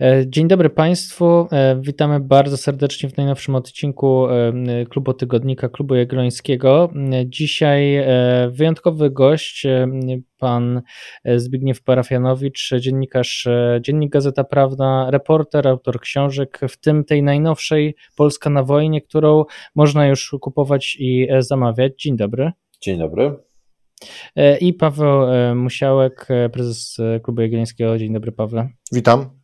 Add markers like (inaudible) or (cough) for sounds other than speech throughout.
E, dzień dobry Państwu. E, witamy bardzo serdecznie w najnowszym odcinku e, Klubu Tygodnika Klubu Jagiellońskiego. Dzisiaj wyjątkowy gość, pan Zbigniew Parafianowicz, dziennikarz Dziennik Gazeta Prawna, reporter, autor książek, w tym tej najnowszej Polska na wojnie, którą można już kupować i zamawiać. Dzień dobry. Dzień dobry. I Paweł Musiałek, prezes Klubu Jagiellońskiego. Dzień dobry Pawle. Witam.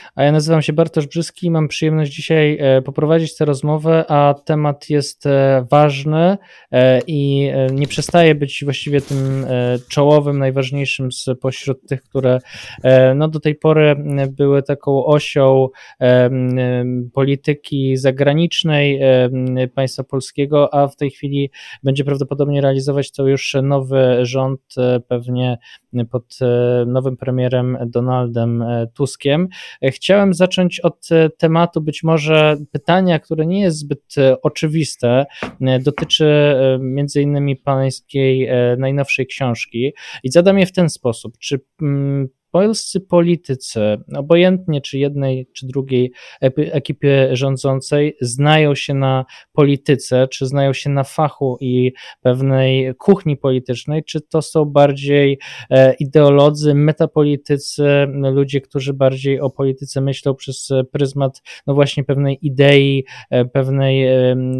A ja nazywam się Bartosz Brzyski i mam przyjemność dzisiaj e, poprowadzić tę rozmowę, a temat jest e, ważny e, i nie przestaje być właściwie tym czołowym, najważniejszym spośród tych, które no do tej pory były taką osią polityki zagranicznej państwa polskiego, a w tej chwili będzie prawdopodobnie realizować to już nowy rząd, pewnie pod nowym premierem Donaldem Tuskiem. Chciałem zacząć od e, tematu, być może pytania, które nie jest zbyt e, oczywiste, e, dotyczy między innymi pańskiej najnowszej książki i zadam je w ten sposób. Czy mm, polscy politycy, obojętnie czy jednej, czy drugiej ekipie rządzącej, znają się na polityce, czy znają się na fachu i pewnej kuchni politycznej, czy to są bardziej e, ideolodzy, metapolitycy, ludzie, którzy bardziej o polityce myślą przez pryzmat, no właśnie pewnej idei, e, pewnej,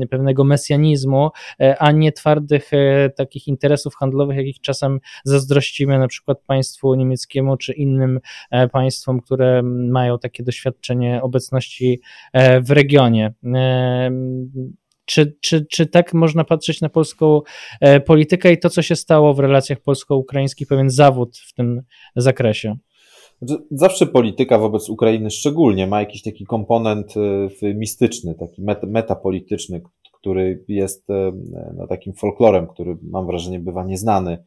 pewnego mesjanizmu, e, a nie twardych takich interesów handlowych, jakich czasem zazdrościmy na przykład państwu niemieckiemu, czy innym e, państwom, które mają takie doświadczenie obecności e, w regionie. E, czy, czy, czy tak można patrzeć na polską politykę i to, co się stało w relacjach polsko-ukraińskich, pewien zawód w tym zakresie? Znaczy, zawsze polityka wobec Ukrainy szczególnie ma jakiś taki komponent mistyczny, taki metapolityczny, który jest no, takim folklorem, który mam wrażenie bywa nieznany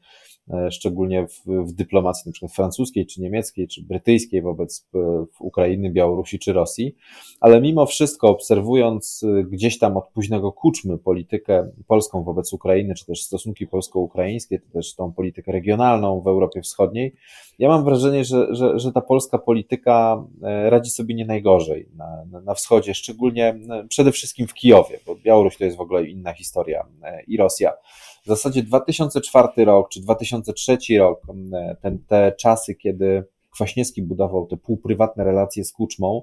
szczególnie w, w dyplomacji np. francuskiej, czy niemieckiej, czy brytyjskiej wobec e, Ukrainy, Białorusi czy Rosji, ale mimo wszystko obserwując e, gdzieś tam od późnego kuczmy politykę polską wobec Ukrainy, czy też stosunki polsko-ukraińskie, czy też tą politykę regionalną w Europie Wschodniej, ja mam wrażenie, że, że, że ta polska polityka radzi sobie nie najgorzej na, na, na wschodzie, szczególnie przede wszystkim w Kijowie, bo Białoruś to jest w ogóle inna historia i Rosja. W zasadzie 2004 rok czy 2003 rok, ten, te czasy, kiedy Kwaśniewski budował te półprywatne relacje z Kuczmą,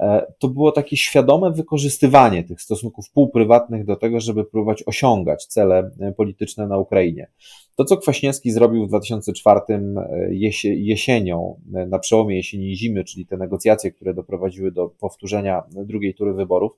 e, to było takie świadome wykorzystywanie tych stosunków półprywatnych do tego, żeby próbować osiągać cele e, polityczne na Ukrainie. To, co Kwaśniewski zrobił w 2004 e, jesienią, na przełomie jesieni i zimy, czyli te negocjacje, które doprowadziły do powtórzenia drugiej tury wyborów,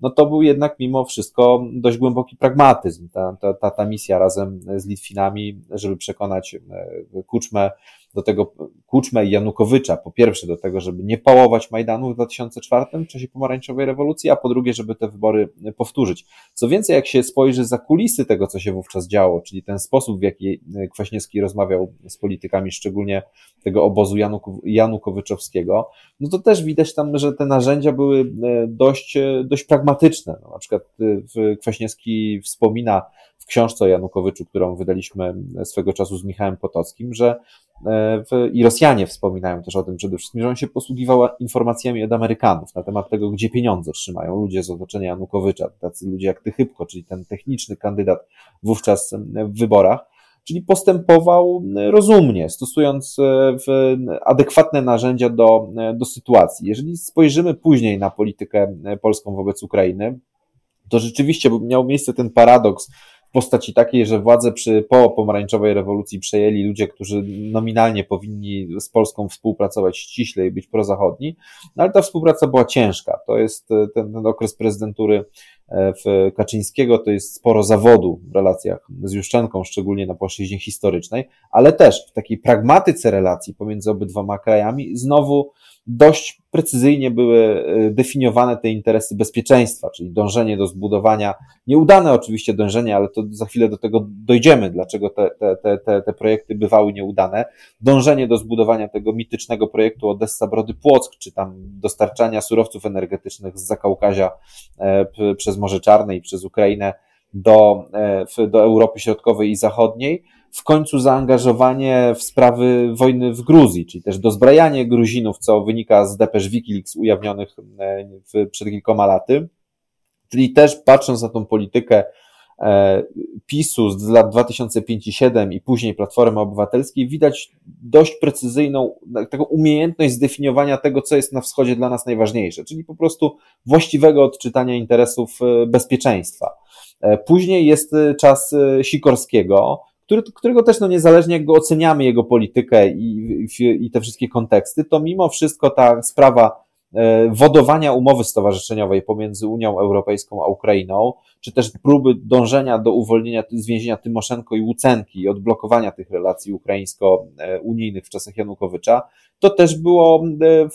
no to był jednak mimo wszystko dość głęboki pragmatyzm. Ta, ta, ta, misja razem z Litwinami, żeby przekonać e, Kuczmę do tego Kuczmę i Janukowycza, po pierwsze do tego, żeby nie pałować Majdanu w 2004 w czasie pomarańczowej rewolucji, a po drugie, żeby te wybory powtórzyć. Co więcej, jak się spojrzy za kulisy tego, co się wówczas działo, czyli ten sposób, w jaki Kwaśniewski rozmawiał z politykami, szczególnie tego obozu Januk Janukowyczowskiego, no to też widać tam, że te narzędzia były e, dość, dość pragmatyczne. No, na przykład Kwaśniewski wspomina w książce o Janukowyczu, którą wydaliśmy swego czasu z Michałem Potockim, że E, i Rosjanie wspominają też o tym przede wszystkim, że on się posługiwał informacjami od Amerykanów na temat tego, gdzie pieniądze trzymają ludzie z otoczenia Janukowycza, tacy ludzie jak Tychybko, czyli ten techniczny kandydat wówczas w wyborach, czyli postępował rozumnie, stosując e, adekwatne narzędzia do, e, do sytuacji. Jeżeli spojrzymy później na politykę polską wobec Ukrainy, to rzeczywiście miał miejsce ten paradoks, w postaci takiej, że władzę przy, po pomarańczowej rewolucji przejęli ludzie, którzy nominalnie powinni z Polską współpracować ściśle i być prozachodni, no ale ta współpraca była ciężka. To jest e, ten, ten okres prezydentury e, w Kaczyńskiego, to jest sporo zawodu w relacjach z Juszczenką, szczególnie na płaszczyźnie historycznej, ale też w takiej pragmatyce relacji pomiędzy obydwoma krajami znowu dość precyzyjnie były y, definiowane te interesy bezpieczeństwa, czyli dążenie do zbudowania, nieudane oczywiście dążenie, ale to za chwilę do tego dojdziemy, dlaczego te, te, te, te projekty bywały nieudane, dążenie do zbudowania tego mitycznego projektu Odessa Brody Płock, czy tam dostarczania surowców energetycznych z Zakaukazia e, przez Morze Czarne i przez Ukrainę do, e, do Europy Środkowej i Zachodniej, w końcu zaangażowanie w sprawy wojny w Gruzji, czyli też dozbrajanie Gruzinów, co wynika z depesz Wikileaks ujawnionych w, przed kilkoma laty. Czyli też patrząc na tą politykę E, PiSu z lat 2005-2007 i później Platformy Obywatelskiej widać dość precyzyjną, taką umiejętność zdefiniowania tego, co jest na wschodzie dla nas najważniejsze, czyli po prostu właściwego odczytania interesów e, bezpieczeństwa. E, później jest czas Sikorskiego, który, którego też no niezależnie jak go oceniamy, jego politykę i, i, i te wszystkie konteksty, to mimo wszystko ta sprawa E, wodowania umowy stowarzyszeniowej pomiędzy Unią Europejską a Ukrainą, czy też próby dążenia do uwolnienia z więzienia Tymoszenko i Łucenki i odblokowania tych relacji ukraińsko-unijnych w czasach Janukowycza, to też było e,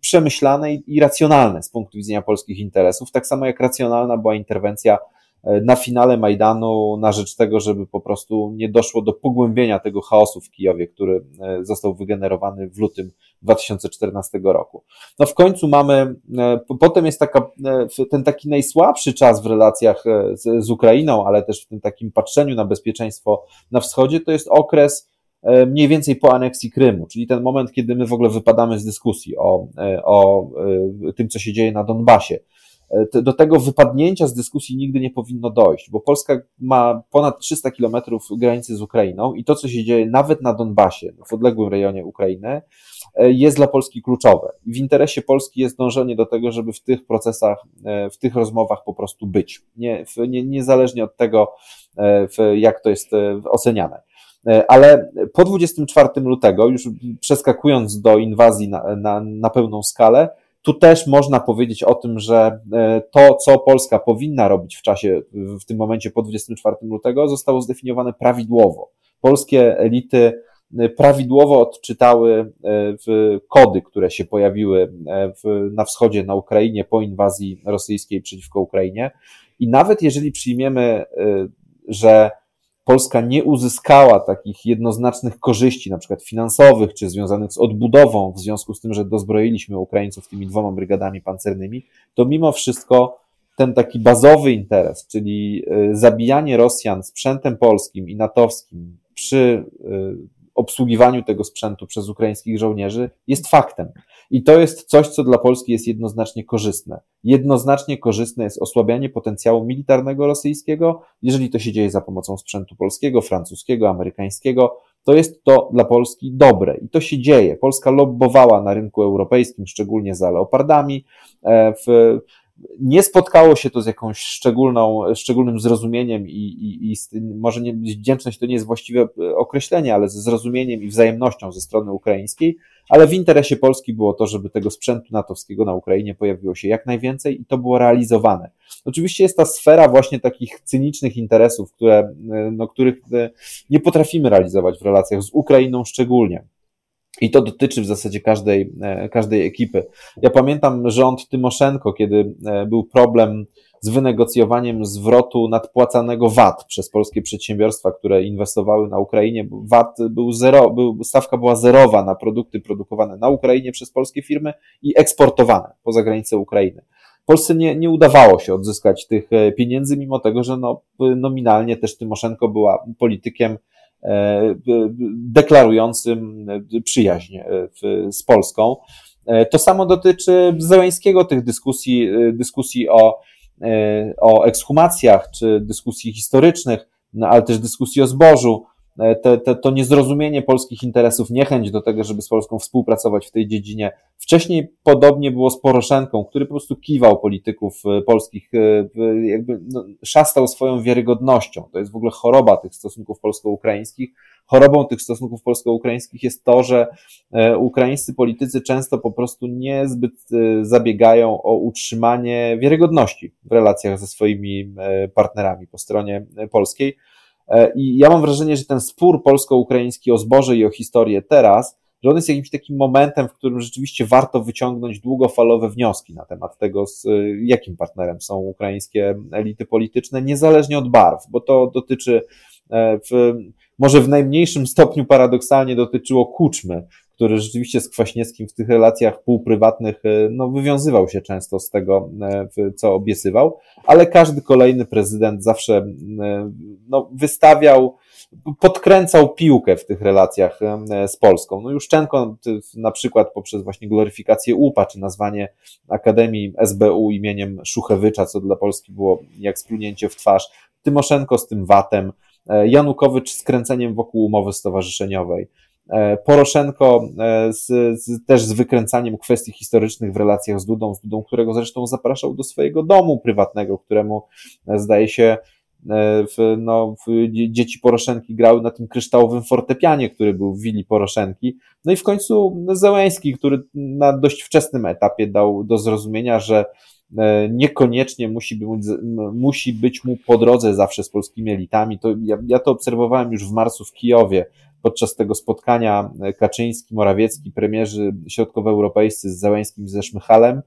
przemyślane i racjonalne z punktu widzenia polskich interesów, tak samo jak racjonalna była interwencja na finale Majdanu na rzecz tego, żeby po prostu nie doszło do pogłębienia tego chaosu w Kijowie, który e, został wygenerowany w lutym 2014 roku. No w końcu mamy, e, potem jest taka, ten taki najsłabszy czas w relacjach z, z Ukrainą, ale też w tym takim patrzeniu na bezpieczeństwo na wschodzie, to jest okres mniej więcej po aneksji Krymu, czyli ten moment, kiedy my w ogóle wypadamy z dyskusji o, o tym, co się dzieje na Donbasie do tego wypadnięcia z dyskusji nigdy nie powinno dojść, bo Polska ma ponad 300 kilometrów granicy z Ukrainą i to, co się dzieje nawet na Donbasie, w odległym rejonie Ukrainy, e, jest dla Polski kluczowe. W interesie Polski jest dążenie do tego, żeby w tych procesach, e, w tych rozmowach po prostu być, nie, nie, niezależnie od tego, e, jak to jest oceniane. Ale po 24 lutego, już przeskakując do inwazji na, na, na pełną skalę, tu też można powiedzieć o tym, że e, to, co Polska powinna robić w czasie, w tym momencie po 24 lutego, zostało zdefiniowane prawidłowo. Polskie elity e, prawidłowo odczytały e, kody, które się pojawiły na wschodzie, na Ukrainie po inwazji rosyjskiej przeciwko Ukrainie. I nawet jeżeli przyjmiemy, że Polska nie uzyskała takich jednoznacznych korzyści, na przykład finansowych, czy związanych z odbudową, w związku z tym, że dozbroiliśmy Ukraińców tymi dwoma brygadami pancernymi, to mimo wszystko ten taki bazowy interes, czyli y, zabijanie Rosjan sprzętem polskim i natowskim przy y, obsługiwaniu tego sprzętu przez ukraińskich żołnierzy jest faktem. I to jest coś, co dla Polski jest jednoznacznie korzystne. Jednoznacznie korzystne jest osłabianie potencjału militarnego rosyjskiego, jeżeli to się dzieje za pomocą sprzętu polskiego, francuskiego, amerykańskiego. To jest to dla Polski dobre i to się dzieje. Polska lobbowała na rynku europejskim, szczególnie za leopardami. E, w, nie spotkało się to z jakąś szczególną, szczególnym zrozumieniem i, i, i może nie, wdzięczność to nie jest właściwe określenie, ale ze zrozumieniem i wzajemnością ze strony ukraińskiej, ale w interesie Polski było to, żeby tego sprzętu natowskiego na Ukrainie pojawiło się jak najwięcej i to było realizowane. Oczywiście jest ta sfera właśnie takich cynicznych interesów, które, no, których e, nie potrafimy realizować w relacjach z Ukrainą szczególnie. I to dotyczy w zasadzie każdej, e, każdej ekipy. Ja pamiętam rząd Tymoszenko, kiedy e, był problem z wynegocjowaniem zwrotu nadpłacanego VAT przez polskie przedsiębiorstwa, które inwestowały na Ukrainie. VAT był zero, był, stawka była zerowa na produkty produkowane na Ukrainie przez polskie firmy i eksportowane poza granicę Ukrainy. Polsce nie, nie udawało się odzyskać tych e, pieniędzy, mimo tego, że no, nominalnie też Tymoszenko była politykiem E, deklarującym przyjaźń e, z Polską. To samo dotyczy Zeleńskiego, tych dyskusji, dyskusji o, o ekshumacjach, czy dyskusji historycznych, no, ale też dyskusji o zbożu. E, te, te, to niezrozumienie polskich interesów, niechęć do tego, żeby z Polską współpracować w tej dziedzinie. Wcześniej podobnie było z Poroszenką, który po prostu kiwał polityków e, polskich, e, jakby no, szastał swoją wiarygodnością. To jest w ogóle choroba tych stosunków polsko-ukraińskich. Chorobą tych stosunków polsko-ukraińskich jest to, że ukraińscy politycy często po prostu niezbyt zabiegają o utrzymanie wiarygodności w relacjach ze swoimi partnerami po stronie polskiej I ja mam wrażenie, że ten spór polsko-ukraiński o zboże i o historię teraz, że on jest jakimś takim momentem, w którym rzeczywiście warto wyciągnąć długofalowe wnioski na temat tego, z jakim partnerem są ukraińskie elity polityczne, niezależnie od barw, bo to dotyczy e, w, może w najmniejszym stopniu paradoksalnie dotyczyło Kuczmy, który rzeczywiście z Kwaśniewskim w tych relacjach półprywatnych e, no, wywiązywał się często z tego, e, co obiecywał, ale każdy kolejny prezydent zawsze e, no, wystawiał podkręcał piłkę w tych relacjach z Polską. No Juszczenko na przykład poprzez właśnie gloryfikację UPA, czy nazwanie Akademii SBU imieniem Szuchewycza, co dla Polski było jak splunięcie w twarz, Tymoszenko z tym watem, Janukowycz z kręceniem wokół umowy stowarzyszeniowej, Poroszenko e, z, z, też z wykręcaniem kwestii historycznych w relacjach z Dudą, z Dudą, którego zresztą zapraszał do swojego domu prywatnego, któremu zdaje się w, no, w, dzieci Poroszenki grały na tym kryształowym fortepianie, który był w willi Poroszenki. No i w końcu Zełęński, który na dość wczesnym etapie dał do zrozumienia, że E, niekoniecznie musi być, musi być mu po drodze zawsze z polskimi elitami. To ja, ja to obserwowałem już w marcu w Kijowie podczas tego spotkania e, Kaczyński, Morawiecki, premierzy środkowoeuropejscy z Załęskim ze Szmychalem.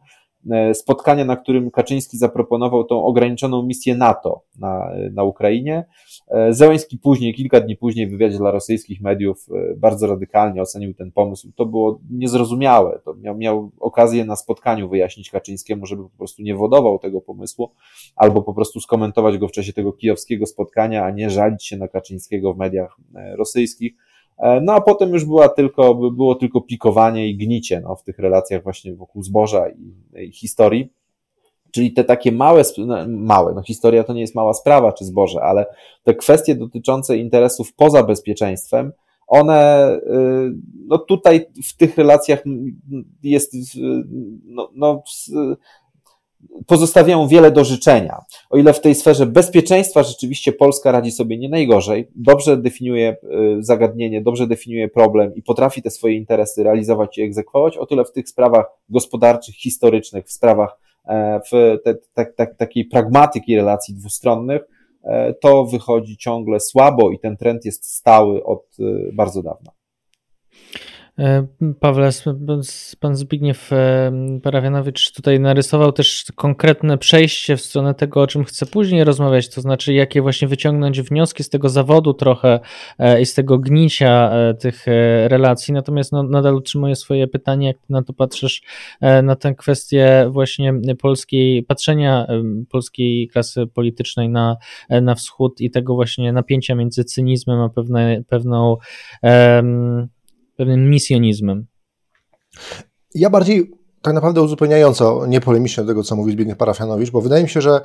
E, spotkanie, na którym Kaczyński zaproponował tą ograniczoną misję NATO na, na Ukrainie. E, Zełęński później, kilka dni później w wywiadzie dla rosyjskich mediów e, bardzo radykalnie ocenił ten pomysł. To było niezrozumiałe. To miał, miał okazję na spotkaniu wyjaśnić Kaczyńskiemu, żeby po prostu nie wodował tego pomysłu, albo po prostu skomentować go w czasie tego kijowskiego spotkania, a nie żalić się na Kaczyńskiego w mediach rosyjskich. E, no a potem już była tylko, było tylko pikowanie i gnicie no, w tych relacjach właśnie wokół zboża i, i historii. Czyli te takie małe, no, małe, no historia to nie jest mała sprawa czy zboże, ale te kwestie dotyczące interesów poza bezpieczeństwem, one, y, no tutaj w tych relacjach jest, no, no pozostawiają wiele do życzenia. O ile w tej sferze bezpieczeństwa rzeczywiście Polska radzi sobie nie najgorzej, dobrze definiuje y, zagadnienie, dobrze definiuje problem i potrafi te swoje interesy realizować i egzekwować, o tyle w tych sprawach gospodarczych, historycznych, w sprawach e, w te, te, te, takiej pragmatyki relacji dwustronnych, e, to wychodzi ciągle słabo i ten trend jest stały od y, bardzo dawna. E, Pawle, pan Zbigniew e, Parawianowicz tutaj narysował też konkretne przejście w stronę tego, o czym chcę później rozmawiać, to znaczy jakie właśnie wyciągnąć wnioski z tego zawodu trochę e, i z tego gnicia tych relacji. Natomiast no, nadal utrzymuję swoje pytanie, jak na to patrzysz, na tę kwestię właśnie polskiej, patrzenia polskiej klasy politycznej na, na wschód i tego właśnie napięcia między cynizmem a pewne, pewną um, pewnym misjonizmem. Ja bardziej tak naprawdę uzupełniająco, nie polemicznie do tego, co mówi Zbigniew Parafianowicz, bo wydaje mi się, że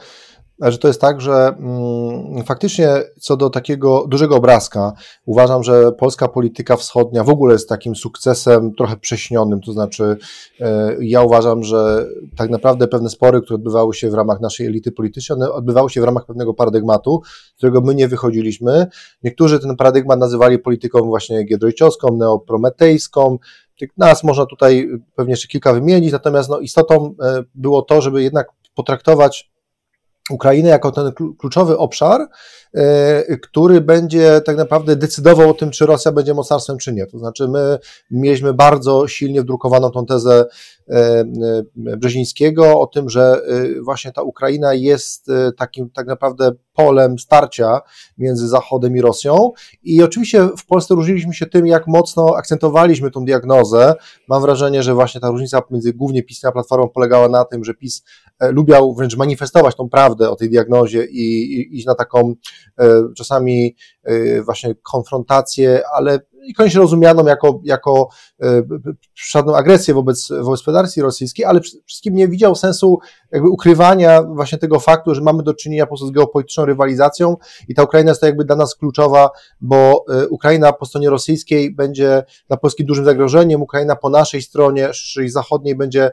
że to jest tak, że mm, faktycznie co do takiego dużego obrazka, uważam, że polska polityka wschodnia w ogóle jest takim sukcesem trochę prześnionym, to znaczy e, ja uważam, że tak naprawdę pewne spory, które odbywały się w ramach naszej elity politycznej, one odbywały się w ramach pewnego paradygmatu, z którego my nie wychodziliśmy. Niektórzy ten paradygmat nazywali polityką właśnie giedroyciowską, neoprometejską, nas można tutaj pewnie jeszcze kilka wymienić, natomiast no, istotą e, było to, żeby jednak potraktować Ukrainę jako ten kluczowy obszar, e, który będzie tak naprawdę decydował o tym, czy Rosja będzie mocarstwem, czy nie. To znaczy, my mieliśmy bardzo silnie wdrukowaną tą tezę e, e, Brzezińskiego o tym, że właśnie ta Ukraina jest takim tak naprawdę polem starcia między Zachodem i Rosją. I oczywiście w Polsce różniliśmy się tym, jak mocno akcentowaliśmy tą diagnozę. Mam wrażenie, że właśnie ta różnica między głównie PiS a Platformą polegała na tym, że PiS lubiał wręcz manifestować tą prawdę o tej diagnozie i iść na taką e, czasami e, właśnie konfrontację, ale niekoniecznie rozumianą jako, jako e, żadną agresję wobec, wobec Federacji Rosyjskiej, ale przede wszystkim nie widział sensu jakby ukrywania właśnie tego faktu, że mamy do czynienia po prostu z geopolityczną rywalizacją i ta Ukraina jest to jakby dla nas kluczowa, bo Ukraina po stronie rosyjskiej będzie dla Polski dużym zagrożeniem, Ukraina po naszej stronie, czyli zachodniej będzie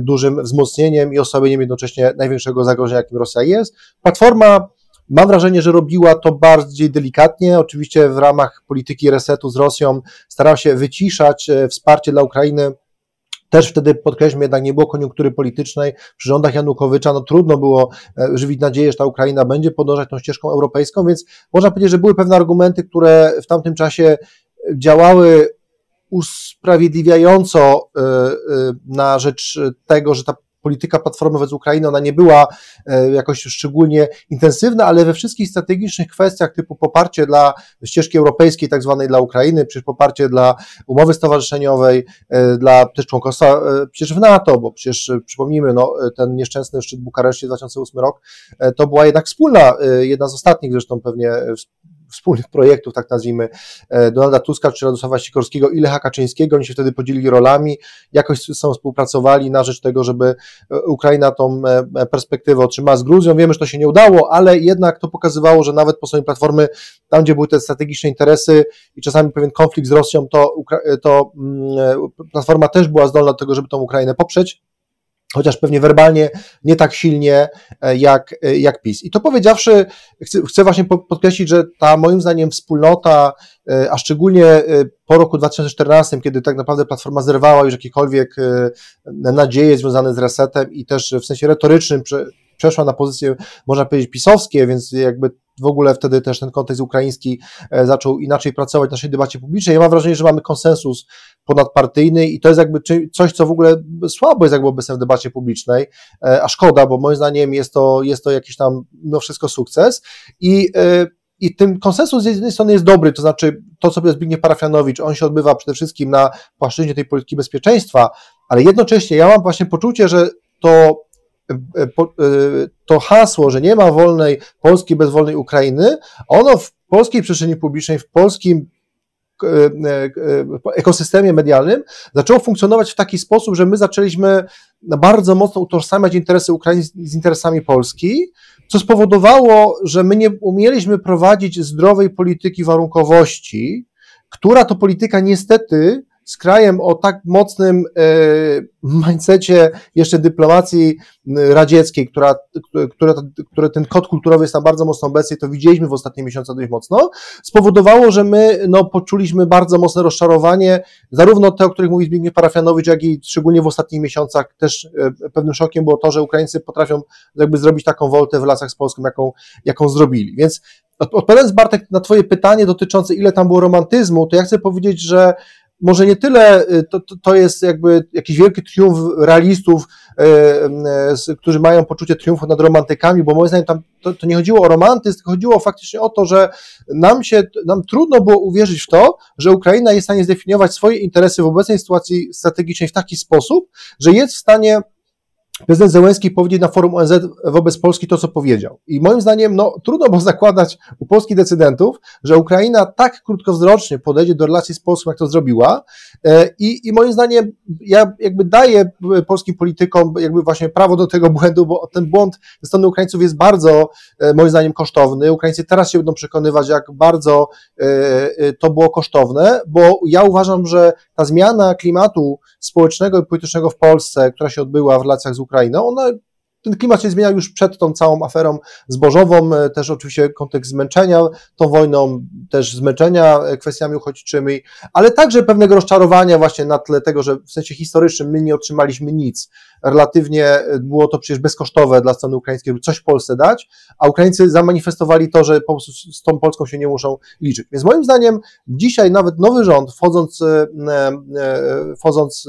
dużym wzmocnieniem i osłabieniem jednocześnie największego zagrożenia, jakim Rosja jest. Platforma Mam wrażenie, że robiła to bardziej delikatnie. Oczywiście w ramach polityki resetu z Rosją starała się wyciszać e, wsparcie dla Ukrainy też wtedy, podkreślmy, jednak nie było koniunktury politycznej. Przy rządach Janukowycza no, trudno było e, żywić nadzieję, że ta Ukraina będzie podążać tą ścieżką europejską, więc można powiedzieć, że były pewne argumenty, które w tamtym czasie działały usprawiedliwiająco e, na rzecz tego, że ta polityka Platformy wobec Ukrainy, ona nie była e, jakoś szczególnie intensywna, ale we wszystkich strategicznych kwestiach typu poparcie dla ścieżki europejskiej, tak zwanej dla Ukrainy, przecież poparcie dla umowy stowarzyszeniowej, e, dla też członkostwa e, przecież w NATO, bo przecież przypomnijmy, no, ten nieszczęsny szczyt Bukareszcie 2008 rok, to była jednak wspólna, jedna z ostatnich zresztą pewnie wspólnych projektów, tak nazwijmy, Donalda Tuska czy Radosława Sikorskiego i Lecha Kaczyńskiego. Oni się wtedy podzielili rolami, jakoś są współpracowali na rzecz tego, żeby Ukraina tą perspektywę otrzymała z Gruzją. Wiemy, że to się nie udało, ale jednak to pokazywało, że nawet po stronie Platformy, tam gdzie były te strategiczne interesy i czasami pewien konflikt z Rosją, to, to mm, Platforma też była zdolna do tego, żeby tą Ukrainę poprzeć chociaż pewnie werbalnie nie tak silnie e, jak, e, jak PiS. I to powiedziawszy, chcę, chcę właśnie podkreślić, że ta moim zdaniem wspólnota, e, a szczególnie po roku 2014, kiedy tak naprawdę Platforma zerwała już jakiekolwiek nadzieje związane z resetem i też w sensie retorycznym przeszła na pozycje, można powiedzieć, pisowskie, więc jakby w ogóle wtedy też ten kontekst ukraiński zaczął inaczej pracować w naszej debacie publicznej. Ja mam wrażenie, że mamy konsensus ponadpartyjny i to jest jakby coś, co w ogóle słabo jest jakby obecne w debacie publicznej, e, a szkoda, bo moim zdaniem jest to, jest to jakiś tam mimo wszystko sukces i e, i ten konsensus z jednej strony jest dobry, to znaczy to, co powiedział Zbigniew Parafianowicz, on się odbywa przede wszystkim na płaszczyźnie tej polityki bezpieczeństwa, ale jednocześnie ja mam właśnie poczucie, że to, e, to hasło, że nie ma wolnej Polski bez wolnej Ukrainy, ono w polskiej przestrzeni publicznej, w polskim E, e, ekosystemie medialnym zaczęło funkcjonować w taki sposób, że my zaczęliśmy bardzo mocno utożsamiać interesy Ukrainy z interesami Polski, co spowodowało, że my nie umieliśmy prowadzić zdrowej polityki warunkowości, która to polityka niestety z krajem o tak mocnym e, mindsetie jeszcze dyplomacji radzieckiej, która, która, która ten kod kulturowy jest tam bardzo mocno obecny, to widzieliśmy w ostatnich miesiącach dość mocno, spowodowało, że my no, poczuliśmy bardzo mocne rozczarowanie, zarówno te, o których mówi Zbigniew Parafianowicz, jak i szczególnie w ostatnich miesiącach też e, pewnym szokiem było to, że Ukraińcy potrafią jakby zrobić taką woltę w lasach z Polską, jaką, jaką zrobili. Więc odpowiadając Bartek na twoje pytanie dotyczące ile tam było romantyzmu, to ja chcę powiedzieć, że może nie tyle y, to, to jest jakby jakiś wielki triumf realistów, e, e, którzy mają poczucie triumfu nad romantykami, bo moim zdaniem tam to, to, nie chodziło o romantyzm, chodziło faktycznie o to, że nam się, nam trudno było uwierzyć w to, że Ukraina jest w stanie zdefiniować swoje interesy w obecnej sytuacji strategicznej w taki sposób, że jest w stanie prezydent Zełenski powiedzieć na forum ONZ wobec Polski to, co powiedział. I moim zdaniem, no, trudno było zakładać u polskich decydentów, że Ukraina tak krótkowzrocznie podejdzie do relacji z Polską, jak to zrobiła. E, I, i moim zdaniem, ja jakby daję polskim politykom jakby właśnie prawo do tego błędu, bo ten błąd ze strony Ukraińców jest bardzo, e, moim zdaniem, kosztowny. Ukraińcy teraz się będą przekonywać, jak bardzo e, to było kosztowne, bo ja uważam, że ta zmiana klimatu społecznego i politycznego w Polsce, która się odbyła w relacjach z Ukrainą, ona ten klimat się zmieniał już przed tą całą aferą zbożową, e, też oczywiście kontekst zmęczenia tą wojną, też zmęczenia e, kwestiami uchodźczymi, ale także pewnego rozczarowania właśnie na tle tego, że w sensie historycznym my nie otrzymaliśmy nic. Relatywnie e, było to przecież bezkosztowe dla strony ukraińskiej, żeby coś Polsce dać, a Ukraińcy zamanifestowali to, że po prostu z tą Polską się nie muszą liczyć. Więc moim zdaniem dzisiaj nawet nowy rząd, wchodząc, wchodząc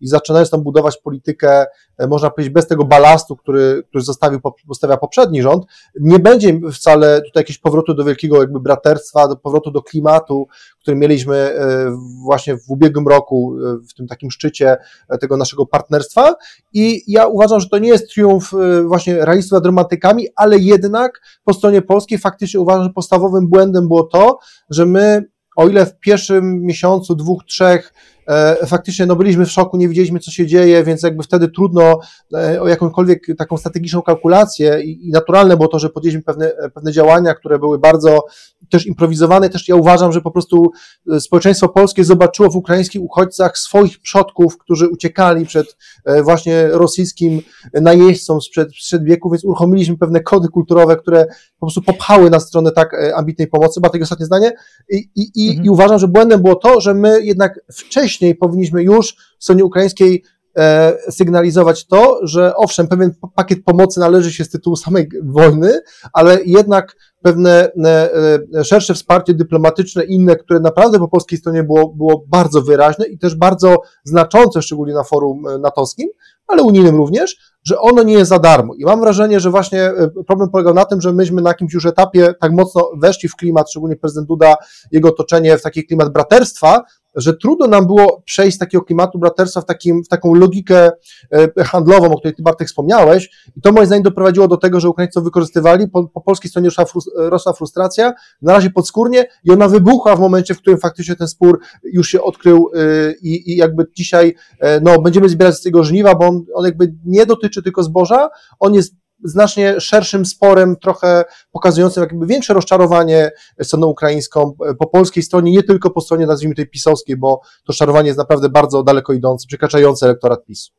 i zaczynając tam budować politykę, można powiedzieć, bez tego balastu, który, który zostawił, zostawia poprzedni rząd, nie będzie wcale tutaj jakiegoś powrotu do wielkiego jakby braterstwa, do powrotu do klimatu, który mieliśmy e, właśnie w ubiegłym roku, e, w tym takim szczycie e, tego naszego partnerstwa. I ja uważam, że to nie jest triumf właśnie realistów nad romantykami, ale jednak po stronie polskiej faktycznie uważam, że podstawowym błędem było to, że my o ile w pierwszym miesiącu, dwóch, trzech E, faktycznie no byliśmy w szoku, nie widzieliśmy co się dzieje, więc jakby wtedy trudno e, o jakąkolwiek taką strategiczną kalkulację i, naturalne było to, że podjęliśmy pewne, pewne działania, które były bardzo też improwizowane, też ja uważam, że po prostu e, społeczeństwo polskie zobaczyło w ukraińskich uchodźcach swoich przodków, którzy uciekali przed właśnie rosyjskim najeźdźcą sprzed, sprzed wieku, więc uruchomiliśmy pewne kody kulturowe, które po prostu popchały na stronę tak ambitnej pomocy. Bartek, ostatnie zdanie. I, i, i, mhm. i uważam, że błędem było to, że my jednak wcześniej wcześniej powinniśmy już stronie ukraińskiej e, sygnalizować to, że owszem, pewien pakiet pomocy należy się z tytułu samej wojny, ale jednak pewne e, e, szersze wsparcie dyplomatyczne, inne, które naprawdę po polskiej stronie było, było bardzo wyraźne i też bardzo znaczące, szczególnie na forum natowskim, ale unijnym również, że ono nie jest za darmo. I mam wrażenie, że właśnie problem polegał na tym, że myśmy na jakimś już etapie tak mocno weszli w klimat, szczególnie prezydent Duda, jego otoczenie w taki klimat braterstwa, że trudno nam było przejść z takiego klimatu braterstwa w, takim, w taką logikę e, handlową, o której Ty Bartek wspomniałeś. I to moim zdaniem doprowadziło do tego, że Ukraińcy to wykorzystywali, po, po polskiej stronie rosła, rosła frustracja, na razie podskórnie i ona wybuchła w momencie, w którym faktycznie ten spór już się odkrył e, i, i jakby dzisiaj no, będziemy zbierać z tego żniwa, bo on, on jakby nie dotyczy tylko zboża, on jest znacznie szerszym sporem, trochę pokazującym jakby większe rozczarowanie stroną ukraińską po polskiej stronie, nie tylko po stronie nazwijmy tej pisowskiej, bo to rozczarowanie jest naprawdę bardzo daleko idące, przekraczające elektorat PiSu.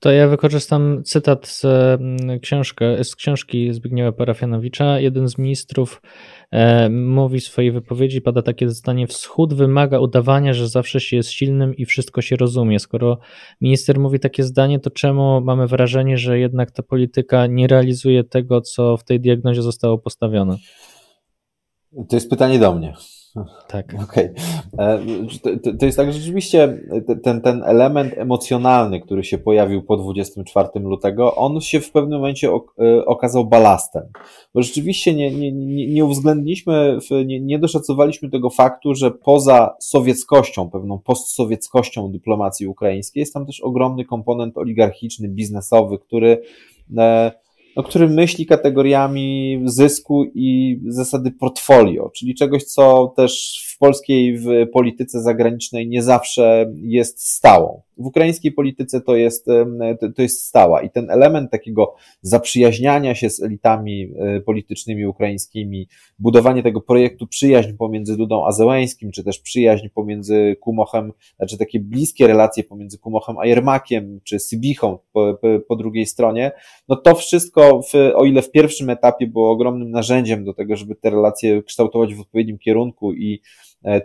To ja wykorzystam cytat z, mm, książki, z książki Zbigniewa Parafianowicza. Jeden z ministrów e, mówi w swojej wypowiedzi, pada takie zdanie: Wschód wymaga udawania, że zawsze się jest silnym i wszystko się rozumie. Skoro minister mówi takie zdanie, to czemu mamy wrażenie, że jednak ta polityka nie realizuje tego, co w tej diagnozie zostało postawione? To jest pytanie do mnie. Tak. Okej. Okay. To, to, jest tak, że rzeczywiście ten, ten element emocjonalny, który się pojawił po 24 lutego, on się w pewnym momencie e, okazał balastem. Bo rzeczywiście nie, nie, nie, nie uwzględniliśmy, nie, nie doszacowaliśmy tego faktu, że poza sowieckością, pewną postsowieckością dyplomacji ukraińskiej, jest tam też ogromny komponent oligarchiczny, biznesowy, który e, no, który myśli kategoriami zysku i zasady portfolio, czyli czegoś, co też w polskiej w polityce zagranicznej nie zawsze jest stałą. W ukraińskiej polityce to jest, to jest stała i ten element takiego zaprzyjaźniania się z elitami e, politycznymi ukraińskimi, budowanie tego projektu przyjaźń pomiędzy Dudą a Zełęskim, czy też przyjaźń pomiędzy Kumochem, znaczy takie bliskie relacje pomiędzy Kumochem a Jermakiem, czy Sybichą po, po, drugiej stronie, no to wszystko, w, o ile w pierwszym etapie było ogromnym narzędziem do tego, żeby te relacje kształtować w odpowiednim kierunku i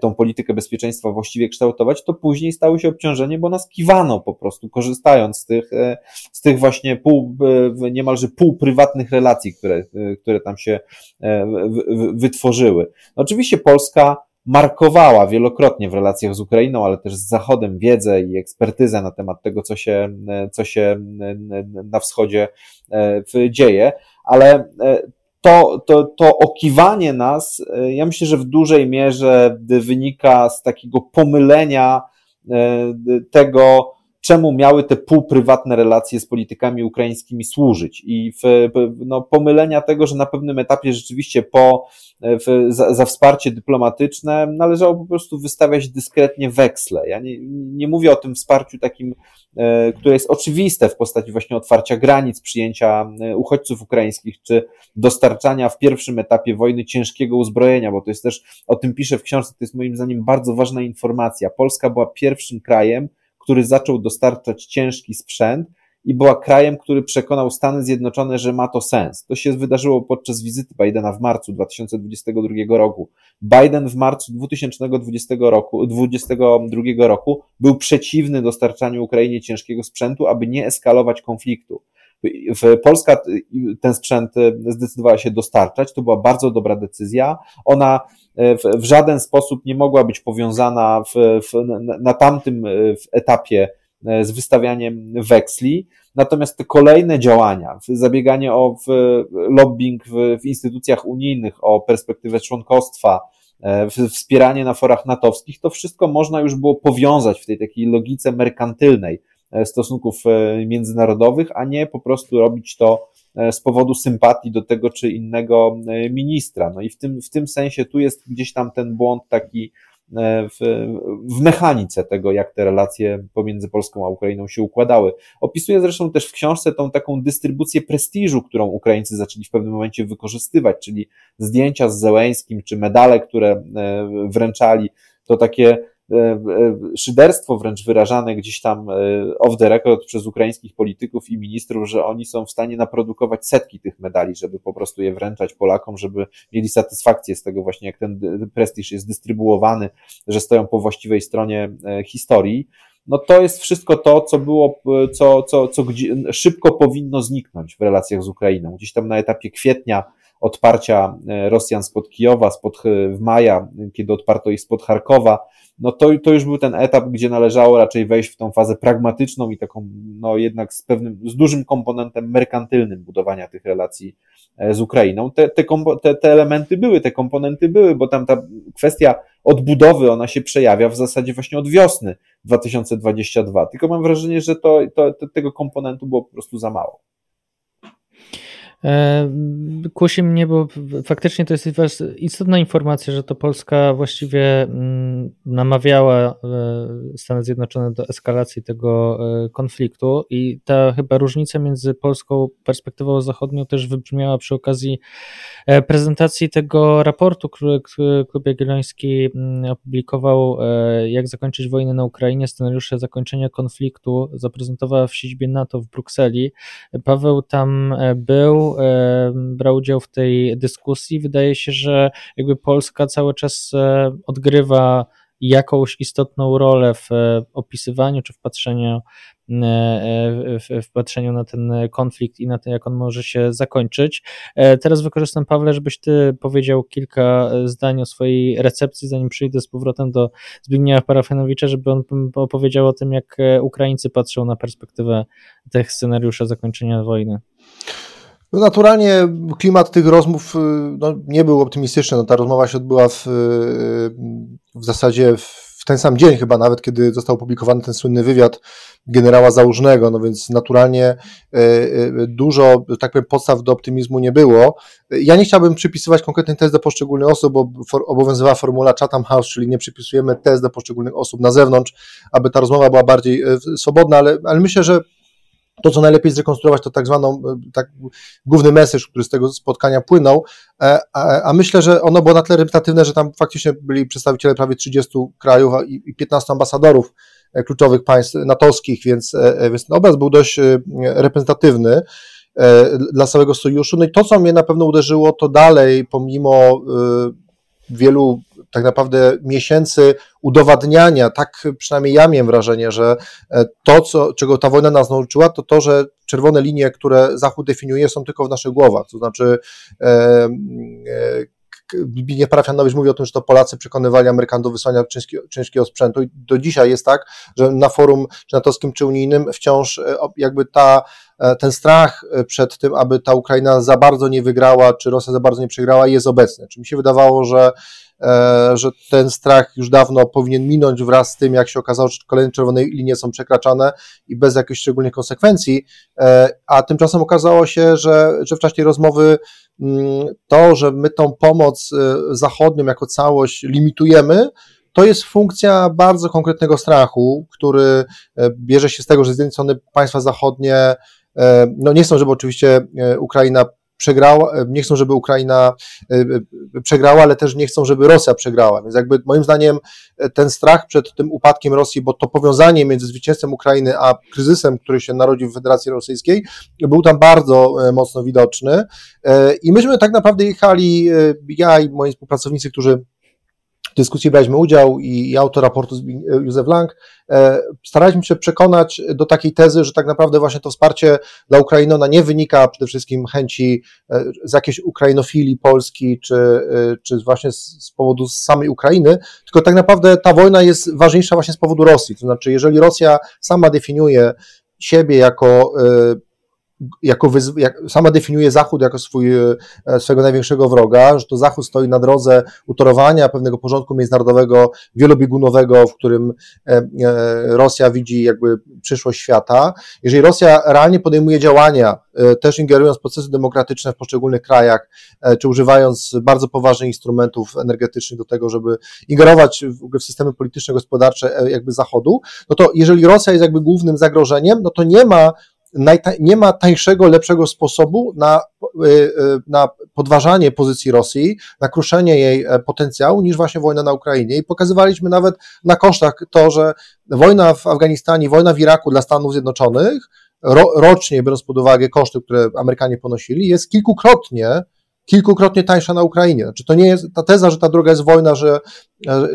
tą politykę bezpieczeństwa właściwie kształtować, to później stało się obciążenie, bo nas kiwano po prostu, korzystając z tych, e, z tych właśnie pół, e, niemalże półprywatnych relacji, które, które tam się wytworzyły. No oczywiście Polska markowała wielokrotnie w relacjach z Ukrainą, ale też z Zachodem wiedzę i ekspertyzę na temat tego, co się, co się na wschodzie dzieje, ale to, to, to okiwanie nas, e, ja myślę, że w dużej mierze wynika z takiego pomylenia e, tego, czemu miały te półprywatne relacje z politykami ukraińskimi służyć i w, no, pomylenia tego, że na pewnym etapie rzeczywiście po, w, za, za, wsparcie dyplomatyczne należało po prostu wystawiać dyskretnie weksle. Ja nie, nie mówię o tym wsparciu takim, e, które jest oczywiste w postaci właśnie otwarcia granic, przyjęcia e, uchodźców ukraińskich, czy dostarczania w pierwszym etapie wojny ciężkiego uzbrojenia, bo to jest też, o tym piszę w książce, to jest moim zdaniem bardzo ważna informacja. Polska była pierwszym krajem, który zaczął dostarczać ciężki sprzęt i była krajem, który przekonał Stany Zjednoczone, że ma to sens. To się wydarzyło podczas wizyty Bidena w marcu 2022 roku. Biden w marcu 2020 roku, 2022 roku był przeciwny dostarczaniu Ukrainie ciężkiego sprzętu, aby nie eskalować konfliktu. Polska ten sprzęt zdecydowała się dostarczać, to była bardzo dobra decyzja. Ona w, w żaden sposób nie mogła być powiązana w, w, na tamtym etapie z wystawianiem weksli. Natomiast te kolejne działania, zabieganie o lobbying w, w instytucjach unijnych, o perspektywę członkostwa, wspieranie na forach natowskich, to wszystko można już było powiązać w tej takiej logice merkantylnej stosunków międzynarodowych, a nie po prostu robić to E, z powodu sympatii do tego czy innego e, ministra. No i w tym, w tym sensie tu jest gdzieś tam ten błąd taki e, w, w mechanice tego, jak te relacje pomiędzy Polską a Ukrainą się układały. Opisuję zresztą też w książce tą taką dystrybucję prestiżu, którą Ukraińcy zaczęli w pewnym momencie wykorzystywać, czyli zdjęcia z Zełęskim, czy medale, które wręczali, to takie E, e, szyderstwo wręcz wyrażane gdzieś tam e, off the record przez ukraińskich polityków i ministrów, że oni są w stanie naprodukować setki tych medali, żeby po prostu je wręczać Polakom, żeby mieli satysfakcję z tego właśnie, jak ten prestiż jest dystrybuowany, że stoją po właściwej stronie historii no to jest wszystko to, co było, co, co, co szybko powinno zniknąć w relacjach z Ukrainą. Gdzieś tam na etapie kwietnia odparcia Rosjan spod Kijowa, spod, w maja, kiedy odparto ich spod Charkowa, no to, to już był ten etap, gdzie należało raczej wejść w tą fazę pragmatyczną i taką, no jednak z pewnym, z dużym komponentem merkantylnym budowania tych relacji e, z Ukrainą. Te, te, te, te elementy były, te komponenty były, bo tam ta kwestia odbudowy, ona się przejawia w zasadzie właśnie od wiosny 2022. Tylko mam wrażenie, że to, to, to tego komponentu było po prostu za mało. E, kusi mnie, bo faktycznie to jest istotna informacja, że to Polska właściwie mm, namawiała e, Stany Zjednoczone do eskalacji tego e, konfliktu i ta chyba różnica między polską perspektywą zachodnią też wybrzmiała przy okazji prezentacji tego raportu, który Klub Jagielloński mm, opublikował, jak zakończyć wojnę na Ukrainie, scenariusze zakończenia konfliktu, zaprezentowała w siedzibie NATO w Brukseli. Paweł tam był, E, brał udział w tej dyskusji. Wydaje się, że jakby Polska cały czas e, odgrywa jakąś istotną rolę w e, opisywaniu czy w patrzeniu, w patrzeniu na ten konflikt i na to, jak on może się zakończyć. Teraz wykorzystam, Pawle, żebyś ty powiedział kilka zdań o swojej recepcji, zanim przyjdę z powrotem do Zbigniewa Parafianowicza, żeby on opowiedział o tym, jak Ukraińcy patrzą na perspektywę tych scenariusza zakończenia wojny. No naturalnie klimat tych rozmów y, no, nie był optymistyczny. No, ta rozmowa się odbyła w, y, w zasadzie w ten sam dzień chyba nawet, kiedy został opublikowany ten słynny wywiad generała Załużnego, no więc naturalnie y, dużo, tak powiem, podstaw do optymizmu nie było. Ja nie chciałbym przypisywać konkretnych test do poszczególnych osób, bo obowiązywała formuła Chatham House, czyli nie przypisujemy test do poszczególnych osób na zewnątrz, aby ta rozmowa była bardziej swobodna, ale, ale myślę, że to, co najlepiej zrekonstruować, to tak zwaną, e, tak, główny message, który z tego spotkania płynął, e, a, a, myślę, że ono było na tyle reprezentatywne, że tam faktycznie byli przedstawiciele prawie 30 krajów i 15 ambasadorów e, kluczowych państw natowskich, więc, więc ten obraz był dość reprezentatywny dla całego sojuszu. No i to, co mnie na pewno uderzyło, to dalej, pomimo wielu tak naprawdę miesięcy udowadniania, tak przynajmniej ja miałem wrażenie, że e, to, co, czego ta wojna nas nauczyła, to to, że czerwone linie, które Zachód definiuje, są tylko w naszych głowach. To znaczy, e, e, Zbigniew Parafianowicz mówi o tym, że to Polacy przekonywali Amerykanów do wysłania ciężkiego sprzętu i do dzisiaj jest tak, że na forum czy natowskim, czy unijnym wciąż e, jakby ta, ten strach przed tym, aby ta Ukraina za bardzo nie wygrała, czy Rosja za bardzo nie przegrała jest obecny. Czy mi się wydawało, że E, że ten strach już dawno powinien minąć wraz z tym, jak się okazało, że kolejne czerwone linie są przekraczane i bez jakichś szczególnych konsekwencji, e, a tymczasem okazało się, że, że w czasie rozmowy mm, to, że my tą pomoc e, zachodnią jako całość limitujemy, to jest funkcja bardzo konkretnego strachu, który bierze się z tego, że z jednej strony państwa zachodnie no nie chcą, żeby oczywiście Ukraina przegrała, e, nie chcą, żeby Ukraina e, e, przegrała, ale też nie chcą, żeby Rosja przegrała. Więc jakby moim zdaniem ten strach przed tym upadkiem Rosji, bo to powiązanie między zwycięstwem Ukrainy a kryzysem, który się narodził w Federacji Rosyjskiej, był tam bardzo mocno widoczny. I myśmy tak naprawdę jechali, ja i moi współpracownicy, którzy w dyskusji braliśmy udział i, i autor raportu Józef Lang, e, staraliśmy się przekonać do takiej tezy, że tak naprawdę właśnie to wsparcie dla Ukrainy ona nie wynika przede wszystkim chęci e, z jakiejś ukrainofilii Polski, czy, e, czy właśnie z, z powodu samej Ukrainy, tylko tak naprawdę ta wojna jest ważniejsza właśnie z powodu Rosji. To znaczy, jeżeli Rosja sama definiuje siebie jako jako jak, sama definiuje Zachód jako swój, e, swojego największego wroga, że to Zachód stoi na drodze utorowania pewnego porządku międzynarodowego, wielobiegunowego, w którym e, e, Rosja widzi jakby przyszłość świata. Jeżeli Rosja realnie podejmuje działania, też ingerując w procesy demokratyczne w poszczególnych krajach, czy używając bardzo poważnych instrumentów energetycznych do tego, żeby ingerować w systemy polityczne, gospodarcze jakby Zachodu, no to jeżeli Rosja jest jakby głównym zagrożeniem, no to nie ma nie ma tańszego, lepszego sposobu na, y, y, na podważanie pozycji Rosji, na kruszenie jej e, potencjału niż właśnie wojna na Ukrainie. I pokazywaliśmy nawet na kosztach to, że wojna w Afganistanie, wojna w Iraku dla Stanów Zjednoczonych ro, rocznie, biorąc pod uwagę koszty, które Amerykanie ponosili, jest kilkukrotnie kilkukrotnie tańsza na Ukrainie. Znaczy to nie jest ta teza, że ta droga jest wojna, że,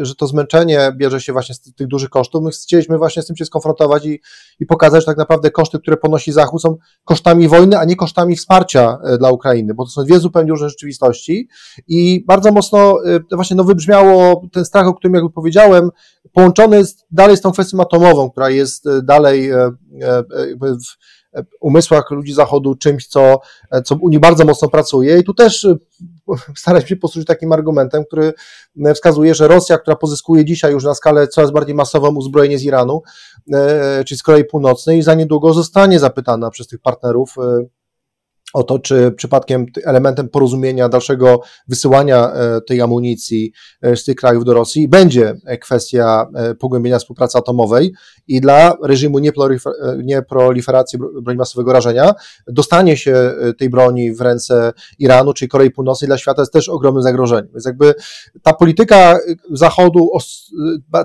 że to zmęczenie bierze się właśnie z tych dużych kosztów. My chcieliśmy właśnie z tym się skonfrontować i, i pokazać, że tak naprawdę koszty, które ponosi Zachód są kosztami wojny, a nie kosztami wsparcia e, dla Ukrainy, bo to są dwie zupełnie różne rzeczywistości i bardzo mocno e, właśnie no, wybrzmiało ten strach, o którym jakby powiedziałem, połączony jest dalej z tą kwestią atomową, która jest dalej w umysłach ludzi Zachodu czymś, co, co w Unii bardzo mocno pracuje. I tu też starać się posłużyć takim argumentem, który wskazuje, że Rosja, która pozyskuje dzisiaj już na skalę coraz bardziej masową uzbrojenie z Iranu, czy z Korei Północnej, za niedługo zostanie zapytana przez tych partnerów o to, czy przypadkiem elementem porozumienia dalszego wysyłania e, tej amunicji e, z tych krajów do Rosji będzie kwestia e, pogłębienia współpracy atomowej i dla reżimu nieproliferacji broni masowego rażenia dostanie się tej broni w ręce Iranu, czyli Korei Północnej dla świata jest też ogromnym zagrożeniem. Więc jakby ta polityka Zachodu,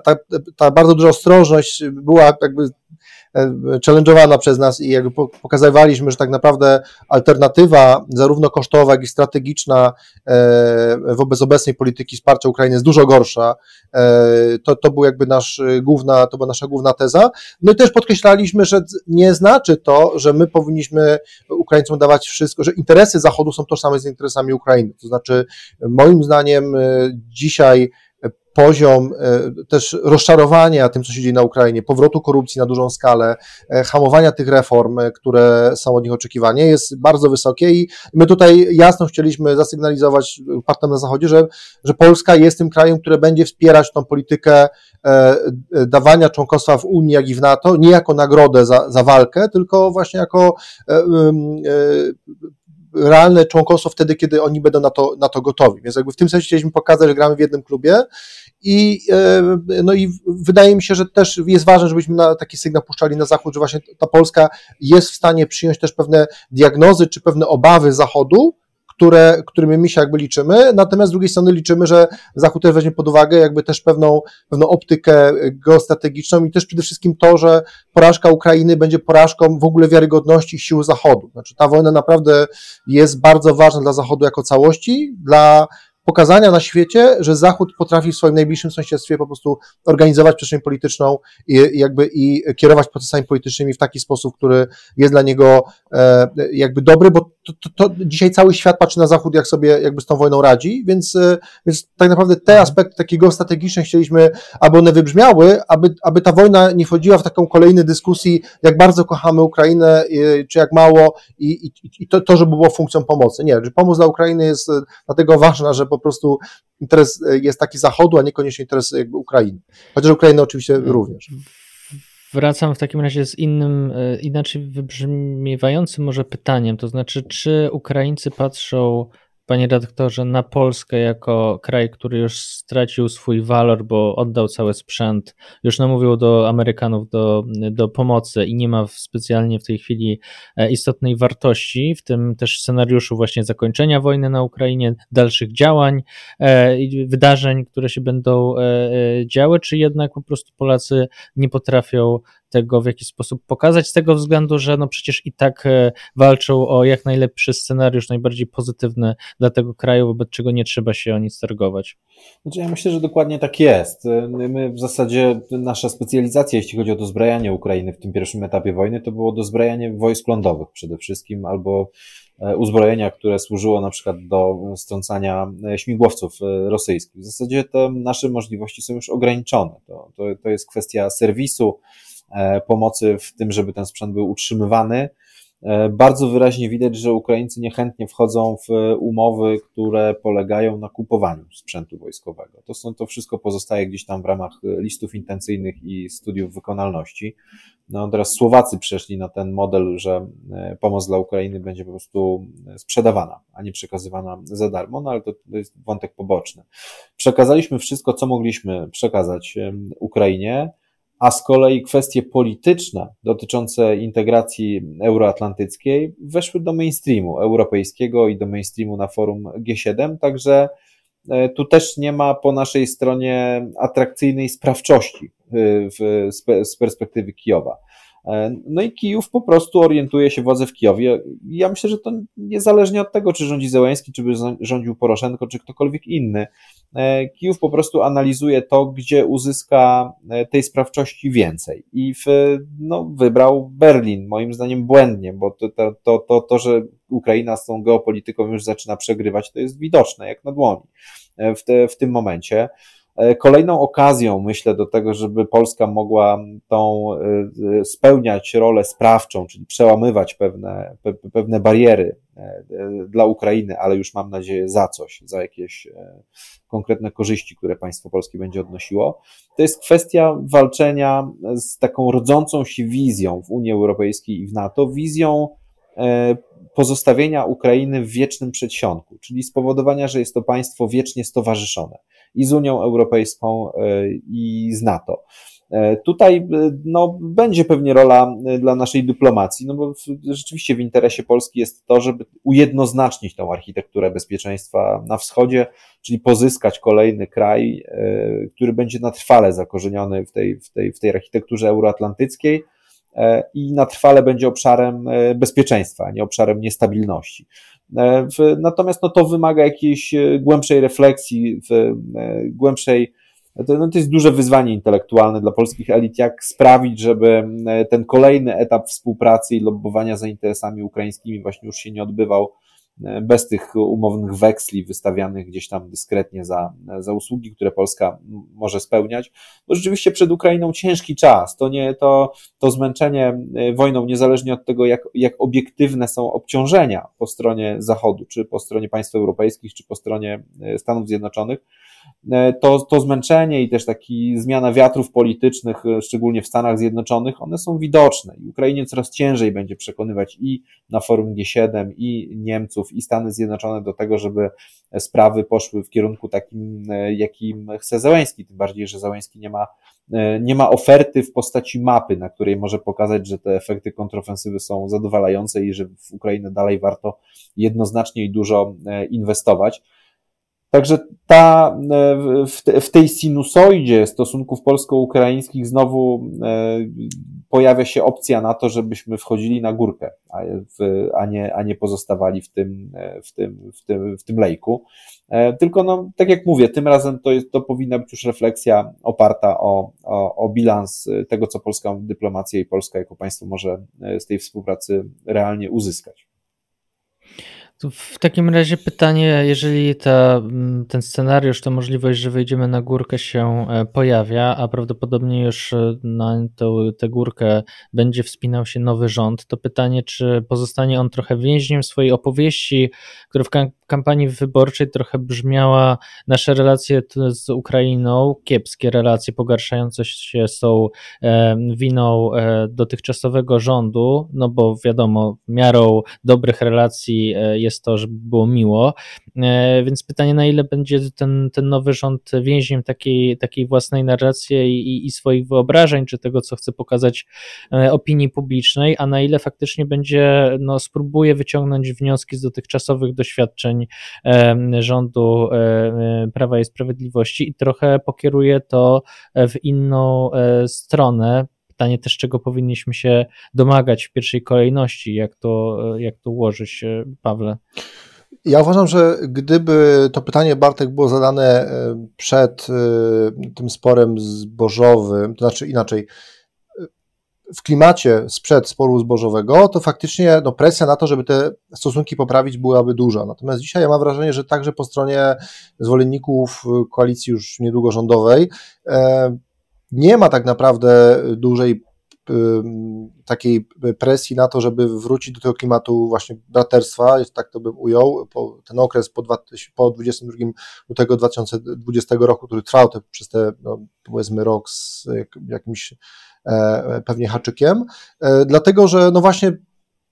ta, ta bardzo duża ostrożność była jakby challenge'owana przez nas i jakby pokazywaliśmy, że tak naprawdę alternatywa zarówno kosztowa, jak i strategiczna e, wobec obecnej polityki wsparcia Ukrainy jest dużo gorsza. E, to, to był jakby nasz główna, to była nasza główna teza. No i też podkreślaliśmy, że nie znaczy to, że my powinniśmy Ukraińcom dawać wszystko, że interesy Zachodu są tożsame z interesami Ukrainy. To znaczy, moim zdaniem dzisiaj poziom e, też rozczarowania tym, co się dzieje na Ukrainie, powrotu korupcji na dużą skalę, e, hamowania tych reform, e, które są od nich oczekiwane, jest bardzo wysokie i my tutaj jasno chcieliśmy zasygnalizować partnerom na Zachodzie, że, że Polska jest tym krajem, które będzie wspierać tą politykę dawania członkostwa w Unii, jak i w NATO, nie jako nagrodę za, za walkę, tylko właśnie jako realne członkostwo wtedy, kiedy oni będą na to, na to gotowi. Więc jakby w tym sensie chcieliśmy pokazać, że gramy w jednym klubie i, e, no i wydaje mi się, że też jest ważne, żebyśmy na taki sygnał puszczali na Zachód, że właśnie ta Polska jest w stanie przyjąć też pewne diagnozy czy pewne obawy Zachodu, które, którymi my się jakby liczymy, natomiast z drugiej strony liczymy, że Zachód też weźmie pod uwagę jakby też pewną, pewną optykę geostrategiczną i też przede wszystkim to, że porażka Ukrainy będzie porażką w ogóle wiarygodności sił Zachodu. Znaczy ta wojna naprawdę jest bardzo ważna dla Zachodu jako całości, dla pokazania na świecie, że Zachód potrafi w swoim najbliższym sąsiedztwie po prostu organizować przestrzeń polityczną i jakby i kierować procesami politycznymi w taki sposób, który jest dla niego e, jakby dobry, bo to, to, to dzisiaj cały świat patrzy na Zachód, jak sobie jakby z tą wojną radzi, więc, e, więc tak naprawdę te aspekty takiego strategiczne chcieliśmy, aby one wybrzmiały, aby, aby ta wojna nie wchodziła w taką kolejną dyskusji, jak bardzo kochamy Ukrainę, czy jak mało i, i, i to, to, żeby było funkcją pomocy. Nie, że pomoc dla Ukrainy jest e, dlatego ważna, że po prostu interes e, jest taki Zachodu, a niekoniecznie interes jakby Ukrainy. Chociaż Ukrainy oczywiście mm. również. Wracam w takim razie z innym, e, inaczej wybrzmiewającym może pytaniem, to znaczy, czy Ukraińcy patrzą panie redaktorze, na Polskę jako kraj, który już stracił swój walor, bo oddał cały sprzęt, już namówił do Amerykanów do, do pomocy i nie ma specjalnie w tej chwili e, istotnej wartości, w tym też scenariuszu właśnie zakończenia wojny na Ukrainie, dalszych działań, e, wydarzeń, które się będą e, działy, czy jednak po prostu Polacy nie potrafią tego w jakiś sposób pokazać, z tego względu, że no przecież i tak e, walczą o jak najlepszy scenariusz, najbardziej pozytywny dla tego kraju, wobec czego nie trzeba się o nic targować. Znaczy ja myślę, że dokładnie tak jest. My w zasadzie, nasza specjalizacja, jeśli chodzi o dozbrajanie Ukrainy w tym pierwszym etapie wojny, to było dozbrajanie wojsk lądowych przede wszystkim, albo e, uzbrojenia, które służyło na przykład do strącania e, śmigłowców rosyjskich. W zasadzie te nasze możliwości są już ograniczone. To, to, to jest kwestia serwisu, E, pomocy w tym, żeby ten sprzęt był utrzymywany. E, bardzo wyraźnie widać, że Ukraińcy niechętnie wchodzą w umowy, które polegają na kupowaniu sprzętu wojskowego. To, są, to wszystko pozostaje gdzieś tam w ramach listów intencyjnych i studiów wykonalności. No teraz Słowacy przeszli na ten model, że e, pomoc dla Ukrainy będzie po prostu sprzedawana, a nie przekazywana za darmo, no ale to, to jest wątek poboczny. Przekazaliśmy wszystko, co mogliśmy przekazać Ukrainie a z kolei kwestie polityczne dotyczące integracji euroatlantyckiej weszły do mainstreamu europejskiego i do mainstreamu na forum G7, także e, tu też nie ma po naszej stronie atrakcyjnej sprawczości w, z perspektywy Kijowa. E, no i Kijów po prostu orientuje się władze w Kijowie. Ja myślę, że to niezależnie od tego, czy rządzi Zełenski, czy by rządził Poroszenko, czy ktokolwiek inny. E, Kijów po prostu analizuje to, gdzie uzyska e, tej sprawczości więcej. I w, no, wybrał Berlin, moim zdaniem błędnie, bo to, to, to, to, że Ukraina z tą geopolityką już zaczyna przegrywać, to jest widoczne jak na dłoni w, te, w tym momencie. Kolejną okazją, myślę, do tego, żeby Polska mogła tą spełniać rolę sprawczą, czyli przełamywać pewne, pewne bariery dla Ukrainy, ale już mam nadzieję za coś, za jakieś konkretne korzyści, które państwo polskie będzie odnosiło, to jest kwestia walczenia z taką rodzącą się wizją w Unii Europejskiej i w NATO, wizją e, pozostawienia Ukrainy w wiecznym przedsionku, czyli spowodowania, że jest to państwo wiecznie stowarzyszone i z Unią Europejską, e, i z NATO. E, tutaj e, no, będzie pewnie rola dla naszej dyplomacji, no bo rzeczywiście w interesie Polski jest to, żeby ujednoznacznić tą architekturę bezpieczeństwa na wschodzie, czyli pozyskać kolejny kraj, który będzie na trwale zakorzeniony w tej, w tej, w tej architekturze euroatlantyckiej i na trwale będzie obszarem bezpieczeństwa, a nie obszarem niestabilności. Natomiast no, to wymaga jakiejś głębszej refleksji, głębszej to, no to jest duże wyzwanie intelektualne dla polskich elit, jak sprawić, żeby e, ten kolejny etap współpracy i lobbowania za interesami ukraińskimi właśnie już się nie odbywał e, bez tych umownych weksli wystawianych gdzieś tam dyskretnie za, za usługi, które Polska może spełniać. Bo rzeczywiście przed Ukrainą ciężki czas. To nie to, to zmęczenie e, wojną, niezależnie od tego, jak, jak obiektywne są obciążenia po stronie Zachodu, czy po stronie państw europejskich, czy po stronie Stanów Zjednoczonych, E, to, to zmęczenie i też taki zmiana wiatrów politycznych, e, szczególnie w Stanach Zjednoczonych, one są widoczne i Ukrainie coraz ciężej będzie przekonywać i na forum G7, i Niemców, i Stany Zjednoczone do tego, żeby sprawy poszły w kierunku takim, e, jakim chce Załęski, tym bardziej, że Załęski nie ma, nie ma oferty w postaci mapy, na której może pokazać, że te efekty kontrofensywy są zadowalające i że w Ukrainę dalej warto jednoznacznie i dużo inwestować. Także ta, e, w, w tej sinusoidzie stosunków polsko-ukraińskich znowu e, pojawia się opcja na to, żebyśmy wchodzili na górkę, a, w, a, nie, a nie pozostawali w tym, e, w tym, w tym, w tym lejku. Tylko, no, tak jak mówię, tym razem to, jest, to powinna być już refleksja oparta o, o, o bilans tego, co polska dyplomacja i Polska jako państwo może z tej współpracy realnie uzyskać. W takim razie pytanie, jeżeli ta, mm, ten scenariusz, ta możliwość, że wejdziemy na górkę się e, pojawia, a prawdopodobnie już e, na tę, górkę będzie wspinał się nowy rząd, to pytanie, czy pozostanie on trochę więźniem swojej opowieści, która w kampanii wyborczej trochę brzmiała nasze relacje z Ukrainą, kiepskie relacje pogarszające się są e, winą dotychczasowego rządu, no bo wiadomo, miarą dobrych relacji jest jest to, żeby było miło. E, więc pytanie, na ile będzie ten, ten nowy rząd więźniem takiej, takiej własnej narracji i, i swoich wyobrażeń, czy tego, co chce pokazać e, opinii publicznej, a na ile faktycznie będzie, no, spróbuje wyciągnąć wnioski z dotychczasowych doświadczeń e, rządu Prawa i Sprawiedliwości i trochę pokieruje to w inną stronę, Pytanie też, czego powinniśmy się domagać w pierwszej kolejności, jak to, jak to ułożyć, Pawle? Ja uważam, że gdyby to pytanie Bartek było zadane e, przed e, tym sporem zbożowym, to znaczy inaczej, e, w klimacie sprzed sporu zbożowego, to faktycznie no, presja na to, żeby te stosunki poprawić, byłaby duża. Natomiast dzisiaj ja mam wrażenie, że także po stronie zwolenników koalicji już niedługo rządowej nie ma tak naprawdę dużej takiej presji na to, żeby wrócić do tego klimatu właśnie braterstwa, tak to bym ujął, ten okres po, dwa, po 22 lutego 2020 roku, który trwał te, przez te no, powiedzmy rok z jakimś e, pewnie haczykiem, e, dlatego, że no właśnie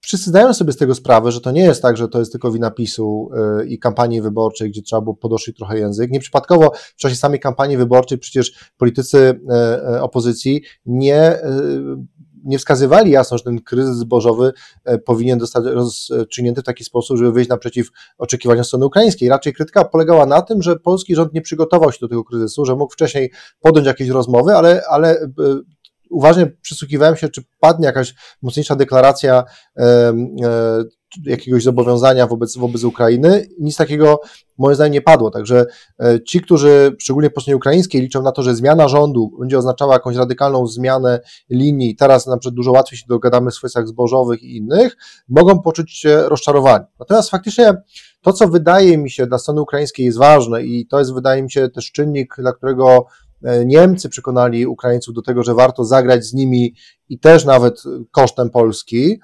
wszyscy zdają sobie z tego sprawę, że to nie jest tak, że to jest tylko wina PiSu y, i kampanii wyborczej, gdzie trzeba było podoszyć trochę język. Nieprzypadkowo w czasie samej kampanii wyborczej przecież politycy y, y, opozycji nie nie wskazywali jasno, że ten kryzys zbożowy powinien zostać rozstrzygnięty w taki sposób, żeby wyjść naprzeciw oczekiwaniom strony ukraińskiej. Raczej krytyka polegała na tym, że polski rząd nie przygotował się do tego kryzysu, że mógł wcześniej podjąć jakieś rozmowy, ale, ale uważnie przysłuchiwałem się, czy padnie jakaś mocniejsza deklaracja jakiegoś zobowiązania wobec, wobec Ukrainy. Nic takiego moim zdaniem nie padło. Także e, ci, którzy szczególnie po stronie ukraińskiej liczą na to, że zmiana rządu będzie oznaczała jakąś radykalną zmianę linii, teraz na przykład dużo łatwiej się dogadamy w kwestiach zbożowych i innych, mogą poczuć się rozczarowani. Natomiast faktycznie to, co wydaje mi się dla strony ukraińskiej jest ważne i to jest, wydaje mi się, też czynnik, dla którego e, Niemcy przekonali Ukraińców do tego, że warto zagrać z nimi i też nawet kosztem Polski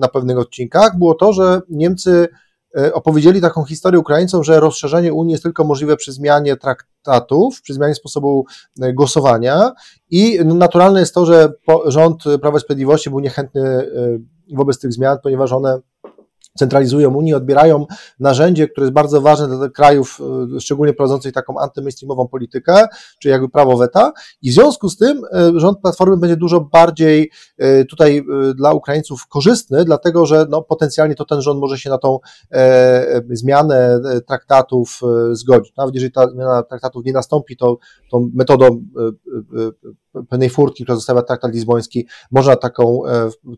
na pewnych odcinkach, było to, że Niemcy e, opowiedzieli taką historię Ukraińcom, że rozszerzenie Unii jest tylko możliwe przy zmianie traktatów, przy zmianie sposobu e, głosowania. I naturalne jest to, że rząd Prawa i Sprawiedliwości był niechętny wobec tych zmian, ponieważ one centralizują Unię, odbierają narzędzie, które jest bardzo ważne dla krajów, e, szczególnie prowadzących taką antymainstreamową politykę, czyli jakby prawo weta i w związku z tym e, rząd Platformy będzie dużo bardziej e, tutaj dla Ukraińców korzystny, dlatego że no, potencjalnie to ten rząd może się na tą e, zmianę traktatów zgodzić. Nawet jeżeli ta zmiana traktatów nie nastąpi, to tą metodą pewnej furtki, która zostawia traktat lizboński, można taką,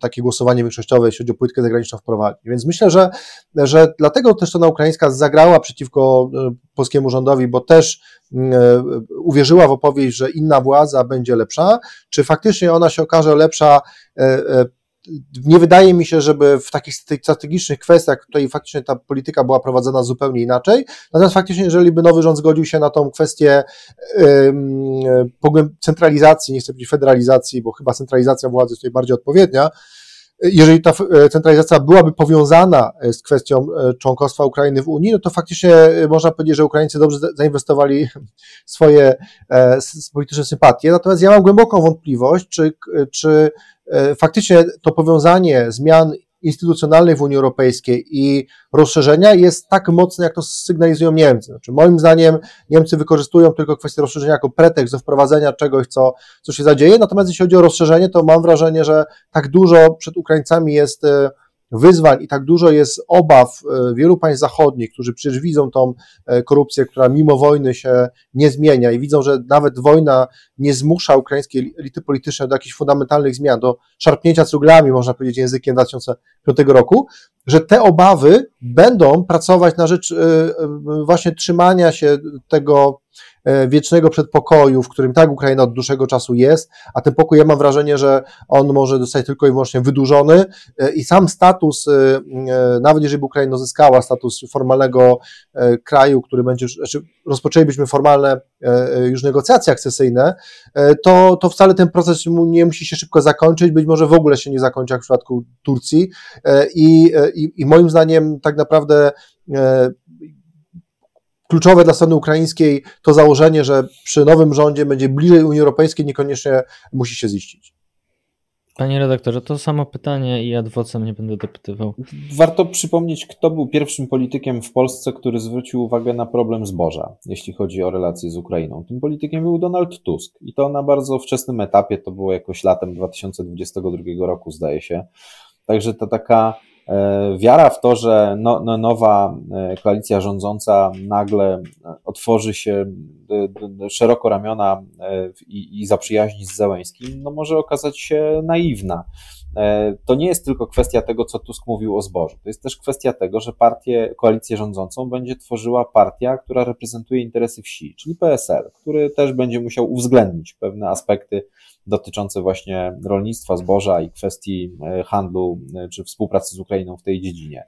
takie głosowanie większościowe, jeśli chodzi o politykę zagraniczną, wprowadzić. Więc myślę, że, że dlatego też strona ukraińska zagrała przeciwko e, polskiemu rządowi, bo też mm, e, uwierzyła w opowieść, że inna władza będzie lepsza. Czy faktycznie ona się okaże lepsza? E, nie wydaje mi się, żeby w takich strategicznych kwestiach tutaj faktycznie ta polityka była prowadzona zupełnie inaczej. Natomiast faktycznie, jeżeli by nowy rząd zgodził się na tą kwestię centralizacji, nie chcę powiedzieć federalizacji, bo chyba centralizacja władzy jest tutaj bardziej odpowiednia, jeżeli ta e, centralizacja byłaby powiązana e, z kwestią e, członkostwa Ukrainy w Unii, no to faktycznie można powiedzieć, że Ukraińcy dobrze zainwestowali (laughs) swoje polityczne sympatie. Natomiast ja mam głęboką wątpliwość, czy, czy faktycznie to powiązanie zmian instytucjonalnej w Unii Europejskiej i rozszerzenia jest tak mocne, jak to sygnalizują Niemcy. Znaczy, moim zdaniem Niemcy wykorzystują tylko kwestię rozszerzenia jako pretekst do wprowadzenia czegoś, co, co się zadzieje, natomiast jeśli chodzi o rozszerzenie, to mam wrażenie, że tak dużo przed Ukraińcami jest e, wyzwań i tak dużo jest obaw e, wielu państw zachodnich, którzy przecież widzą tą e, korupcję, która mimo wojny się nie zmienia i widzą, że nawet wojna nie zmusza ukraińskiej elity politycznej do jakichś fundamentalnych zmian, do szarpnięcia cuglami, można powiedzieć językiem 2005 roku, że te obawy będą pracować na rzecz e, właśnie trzymania się tego wiecznego przedpokoju, w którym tak Ukraina od dłuższego czasu jest, a ten pokój ja mam wrażenie, że on może zostać tylko i wyłącznie wydłużony e, i sam status, e, nawet jeżeli by Ukraina uzyskała status formalnego kraju, który będzie, znaczy rozpoczęlibyśmy formalne już negocjacje akcesyjne, to, to wcale ten proces nie musi się szybko zakończyć, być może w ogóle się nie zakończy jak w przypadku Turcji i, i, i moim zdaniem tak naprawdę kluczowe dla strony ukraińskiej to założenie, że przy nowym rządzie będzie bliżej Unii Europejskiej, niekoniecznie musi się ziścić. Panie redaktorze, to samo pytanie i adwocem nie będę dopytywał. Warto przypomnieć, kto był pierwszym politykiem w Polsce, który zwrócił uwagę na problem zboża, jeśli chodzi o relacje z Ukrainą. Tym politykiem był Donald Tusk i to na bardzo wczesnym etapie, to było jakoś latem 2022 roku, zdaje się. Także to taka wiara w to, że no, no nowa e, koalicja rządząca nagle e, otworzy się szeroko ramiona i, i zaprzyjaźni z Załęskim, no może okazać się naiwna. To nie jest tylko kwestia tego, co Tusk mówił o zbożu. To jest też kwestia tego, że partię, koalicję rządzącą będzie tworzyła partia, która reprezentuje interesy wsi, czyli PSL, który też będzie musiał uwzględnić pewne aspekty dotyczące właśnie rolnictwa, zboża i kwestii e, handlu e, czy współpracy z Ukrainą w tej dziedzinie.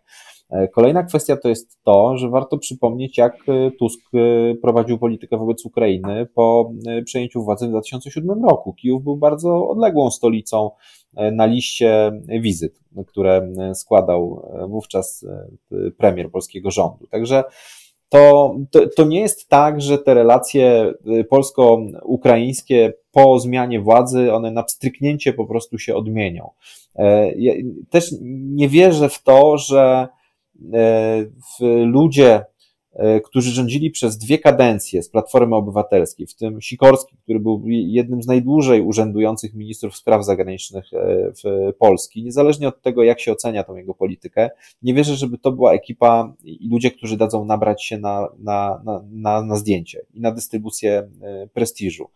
E, kolejna kwestia to jest to, że warto przypomnieć, jak Tusk prowadził politykę wobec Ukrainy po przejęciu władzy w 2007 roku. Kijów był bardzo odległą stolicą na liście wizyt, które składał wówczas premier polskiego rządu. Także to, to, to nie jest tak, że te relacje polsko-ukraińskie po zmianie władzy, one na pstryknięcie po prostu się odmienią. E, ja też nie wierzę w to, że e, ludzie E, którzy rządzili przez dwie kadencje z Platformy Obywatelskiej, w tym Sikorski, który był jednym z najdłużej urzędujących ministrów spraw zagranicznych e, w Polski, niezależnie od tego, jak się ocenia tą jego politykę, nie wierzę, żeby to była ekipa i ludzie, którzy dadzą nabrać się na, na, na, na, na zdjęcie i na dystrybucję e, prestiżu.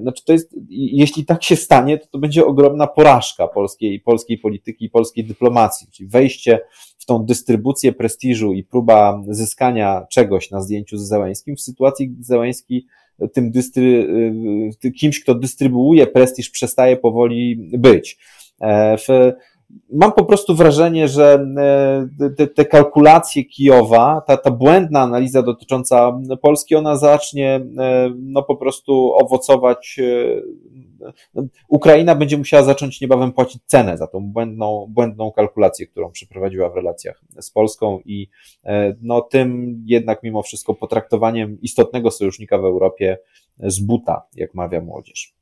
Znaczy to jest, jeśli tak się stanie, to to będzie ogromna porażka polskiej, polskiej polityki i polskiej dyplomacji, czyli wejście w tą dystrybucję prestiżu i próba zyskania czegoś na zdjęciu z Zeleńskim w sytuacji, gdy Zeleński tym dystry, kimś, kto dystrybuuje prestiż, przestaje powoli być. W, mam po prostu wrażenie, że e, te, te, kalkulacje Kijowa, ta, ta błędna analiza dotycząca Polski, ona zacznie e, no po prostu owocować. E, Ukraina będzie musiała zacząć niebawem płacić cenę za tą błędną, błędną kalkulację, którą przeprowadziła w relacjach z Polską i no tym jednak mimo wszystko potraktowaniem istotnego sojusznika w Europie z buta, jak mawia młodzież.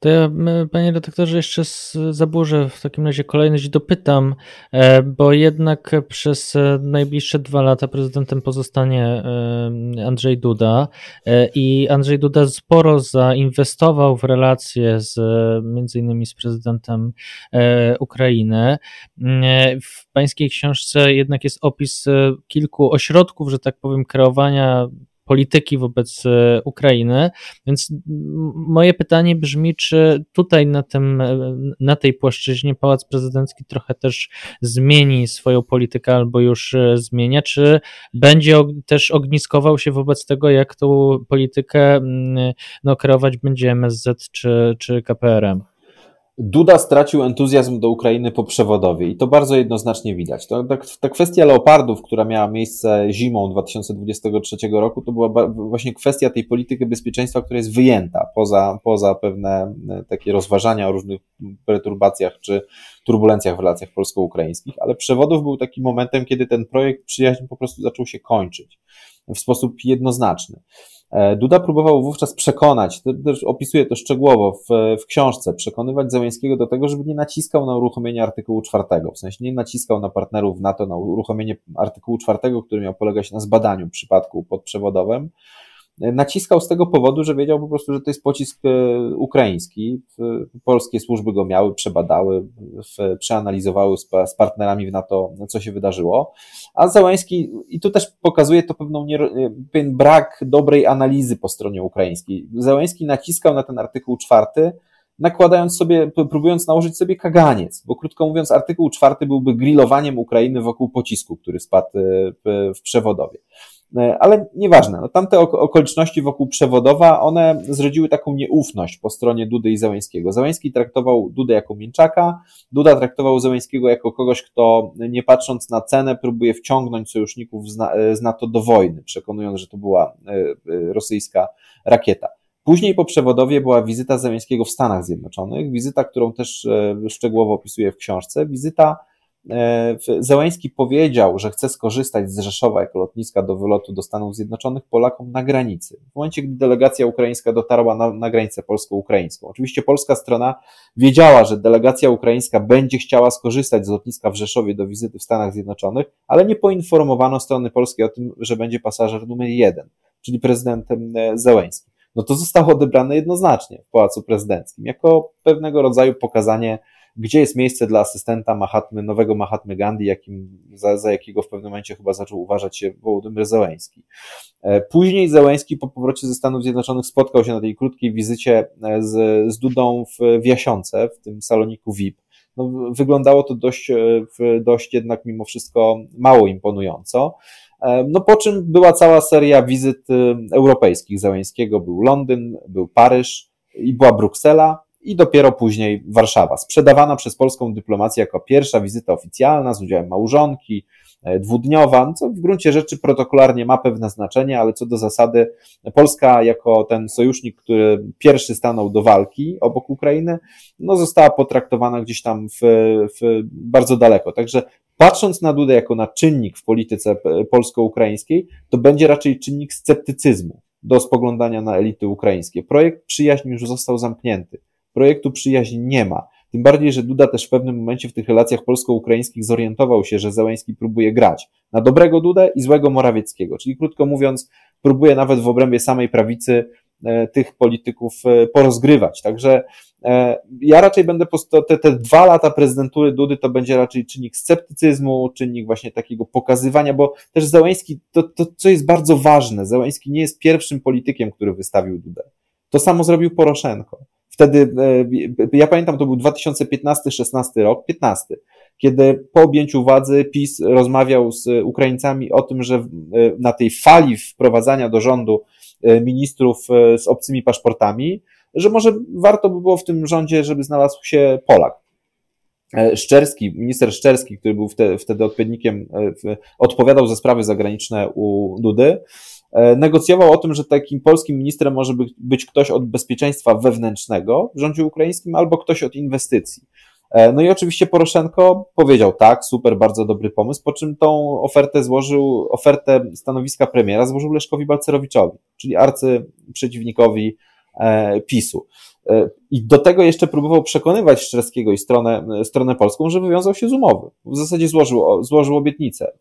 To ja, panie redaktorze, jeszcze zaburzę w takim razie kolejność dopytam, e, bo jednak przez e, najbliższe dwa lata prezydentem pozostanie e, Andrzej Duda i Andrzej Duda sporo zainwestował w relacje z między innymi z prezydentem Ukrainy. W pańskiej książce jednak jest opis kilku ośrodków, że tak powiem, kreowania polityki wobec e, Ukrainy. Więc moje pytanie brzmi, czy tutaj na, tym, e, na tej płaszczyźnie Pałac Prezydencki trochę też zmieni swoją politykę albo już e, zmienia, czy będzie też ogniskował się wobec tego, jak tą politykę no, kreować będzie MSZ czy, czy KPRM? Duda stracił entuzjazm do Ukrainy po przewodowie i to bardzo jednoznacznie widać. To, ta, ta kwestia leopardów, która miała miejsce zimą 2023 roku, to była właśnie kwestia tej polityki bezpieczeństwa, która jest wyjęta poza, poza pewne e, takie rozważania o różnych perturbacjach czy turbulencjach w relacjach polsko-ukraińskich, ale przewodów był takim momentem, kiedy ten projekt przyjaźń po prostu zaczął się kończyć w sposób jednoznaczny. E, Duda próbował wówczas przekonać, też opisuje to szczegółowo w, w książce, przekonywać Załęskiego do tego, żeby nie naciskał na uruchomienie artykułu czwartego, w sensie nie naciskał na partnerów NATO na uruchomienie artykułu czwartego, który miał polegać na zbadaniu przypadku podprzewodowym, naciskał z tego powodu, że wiedział po prostu, że to jest pocisk e, ukraiński. Polskie służby go miały, przebadały, przeanalizowały z partnerami w NATO, co się wydarzyło. A Załański, i tu też pokazuje to pewną nie, pewien brak dobrej analizy po stronie ukraińskiej. Załański naciskał na ten artykuł czwarty, nakładając sobie, próbując nałożyć sobie kaganiec, bo krótko mówiąc, artykuł czwarty byłby grillowaniem Ukrainy wokół pocisku, który spadł e, w przewodowie. E, ale nieważne, no, tamte okoliczności wokół przewodowa, one zrodziły taką nieufność po stronie Dudy i Załęskiego. Załęski traktował Dudę jako mięczaka, Duda traktował Załęskiego jako kogoś, kto nie patrząc na cenę próbuje wciągnąć sojuszników e, z NATO do wojny, przekonując, że to była e, rosyjska rakieta. Później po przewodowie była wizyta Załęskiego w Stanach Zjednoczonych, wizyta, którą też szczegółowo opisuję w książce, wizyta E, Zełański powiedział, że chce skorzystać z Rzeszowa jako lotniska do wylotu do Stanów Zjednoczonych Polakom na granicy. W momencie, gdy delegacja ukraińska dotarła na, na granicę polsko-ukraińską. Oczywiście polska strona wiedziała, że delegacja ukraińska będzie chciała skorzystać z lotniska w Rzeszowie do wizyty w Stanach Zjednoczonych, ale nie poinformowano strony polskiej o tym, że będzie pasażer numer jeden, czyli prezydentem e, Zełański. No to zostało odebrane jednoznacznie w Pałacu Prezydenckim, jako pewnego rodzaju pokazanie gdzie jest miejsce dla asystenta Mahatmy, nowego Mahatmy Gandhi, jakim, za, za jakiego w pewnym momencie chyba zaczął uważać się Wołodymyr Zełęński. E, później Zełęński po powrocie ze Stanów Zjednoczonych spotkał się na tej krótkiej wizycie e, z, z Dudą w, w Jasiące, w tym saloniku VIP. No, wyglądało to dość, e, dość jednak mimo wszystko mało imponująco. No po czym była cała seria wizyt europejskich Załęskiego. Był Londyn, był Paryż i była Bruksela i dopiero później Warszawa. Sprzedawana przez polską dyplomację jako pierwsza wizyta oficjalna z udziałem małżonki, e, dwudniowa, co w gruncie rzeczy protokolarnie ma pewne znaczenie, ale co do zasady Polska jako ten sojusznik, który pierwszy stanął do walki obok Ukrainy, no została potraktowana gdzieś tam w, w bardzo daleko. Także patrząc na Dudę jako na czynnik w polityce polsko-ukraińskiej, to będzie raczej czynnik sceptycyzmu do spoglądania na elity ukraińskie. Projekt przyjaźni już został zamknięty projektu przyjaźń nie ma. Tym bardziej, że Duda też w pewnym momencie w tych relacjach polsko-ukraińskich zorientował się, że Załęski próbuje grać na dobrego Dudę i złego Morawieckiego. Czyli krótko mówiąc, próbuje nawet w obrębie samej prawicy e, tych polityków e, porozgrywać. Także e, ja raczej będę, te, te dwa lata prezydentury Dudy to będzie raczej czynnik sceptycyzmu, czynnik właśnie takiego pokazywania, bo też Załęski, to, to co jest bardzo ważne, Załęski nie jest pierwszym politykiem, który wystawił Dudę. To samo zrobił Poroszenko. Wtedy, ja pamiętam, to był 2015-16 rok, 15, kiedy po objęciu władzy PiS rozmawiał z Ukraińcami o tym, że na tej fali wprowadzania do rządu ministrów z obcymi paszportami, że może warto by było w tym rządzie, żeby znalazł się Polak. E, Szczerski, minister Szczerski, który był wtedy odpowiednikiem, e, odpowiadał za sprawy zagraniczne u Dudy, e, negocjował o tym, że takim polskim ministrem może być ktoś od bezpieczeństwa wewnętrznego w rządzie ukraińskim albo ktoś od inwestycji. No i oczywiście Poroszenko powiedział tak, super, bardzo dobry pomysł, po czym tą ofertę złożył, ofertę stanowiska premiera złożył Leszkowi Balcerowiczowi, czyli arcyprzeciwnikowi PiSu. E, I do tego jeszcze próbował przekonywać Szczerskiego i stronę, stronę polską, że wywiązał się z umowy. W zasadzie złożył, złożył obietnicę,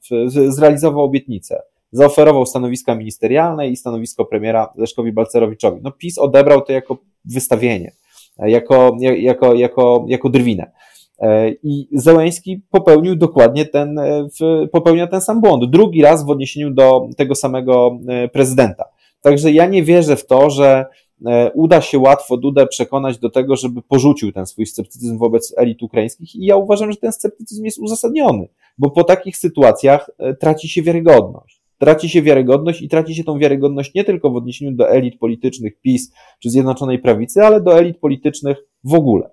zrealizował obietnicę. Zaoferował stanowiska ministerialne i stanowisko premiera Leszkowi Balcerowiczowi. No PiS odebrał to jako wystawienie, jako, jako, jako, jako drwinę. E, I Zełęński popełnił dokładnie ten, e, popełnia ten sam błąd. Drugi raz w odniesieniu do tego samego prezydenta. Także ja nie wierzę w to, że E, uda się łatwo Dudę przekonać do tego, żeby porzucił ten swój sceptycyzm wobec elit ukraińskich i ja uważam, że ten sceptycyzm jest uzasadniony, bo po takich sytuacjach e, traci się wiarygodność. Traci się wiarygodność i traci się tą wiarygodność nie tylko w odniesieniu do elit politycznych PiS czy Zjednoczonej Prawicy, ale do elit politycznych w ogóle.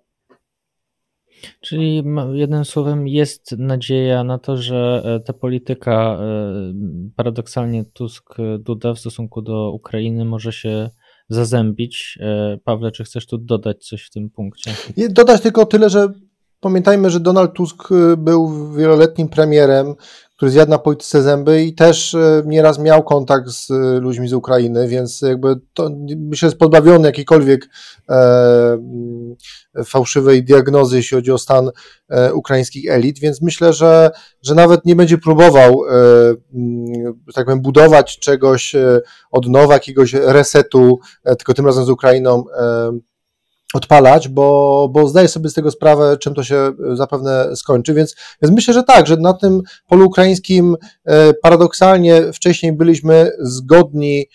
Czyli jednym słowem jest nadzieja na to, że e, ta polityka paradoksalnie Tusk-Duda w stosunku do Ukrainy może się zazębić. E, Pawle, czy chcesz tu dodać coś w tym punkcie? Dodać tylko tyle, że pamiętajmy, że Donald Tusk e, był wieloletnim premierem, który zjadł na polityce zęby i też e, nieraz miał kontakt z e, ludźmi z Ukrainy, więc jakby to, myślę, jest pozbawiony jakiejkolwiek e, mm, fałszywej diagnozy, jeśli chodzi o stan e, ukraińskich elit, więc myślę, że, że nawet nie będzie próbował e, mm, tak powiem, budować czegoś e, od nowa, jakiegoś resetu, tylko tym razem z Ukrainą odpalać, bo, bo zdaję sobie z tego sprawę, czym to się e, zapewne skończy, więc, więc myślę, że tak, że na tym polu ukraińskim e, paradoksalnie wcześniej byliśmy zgodni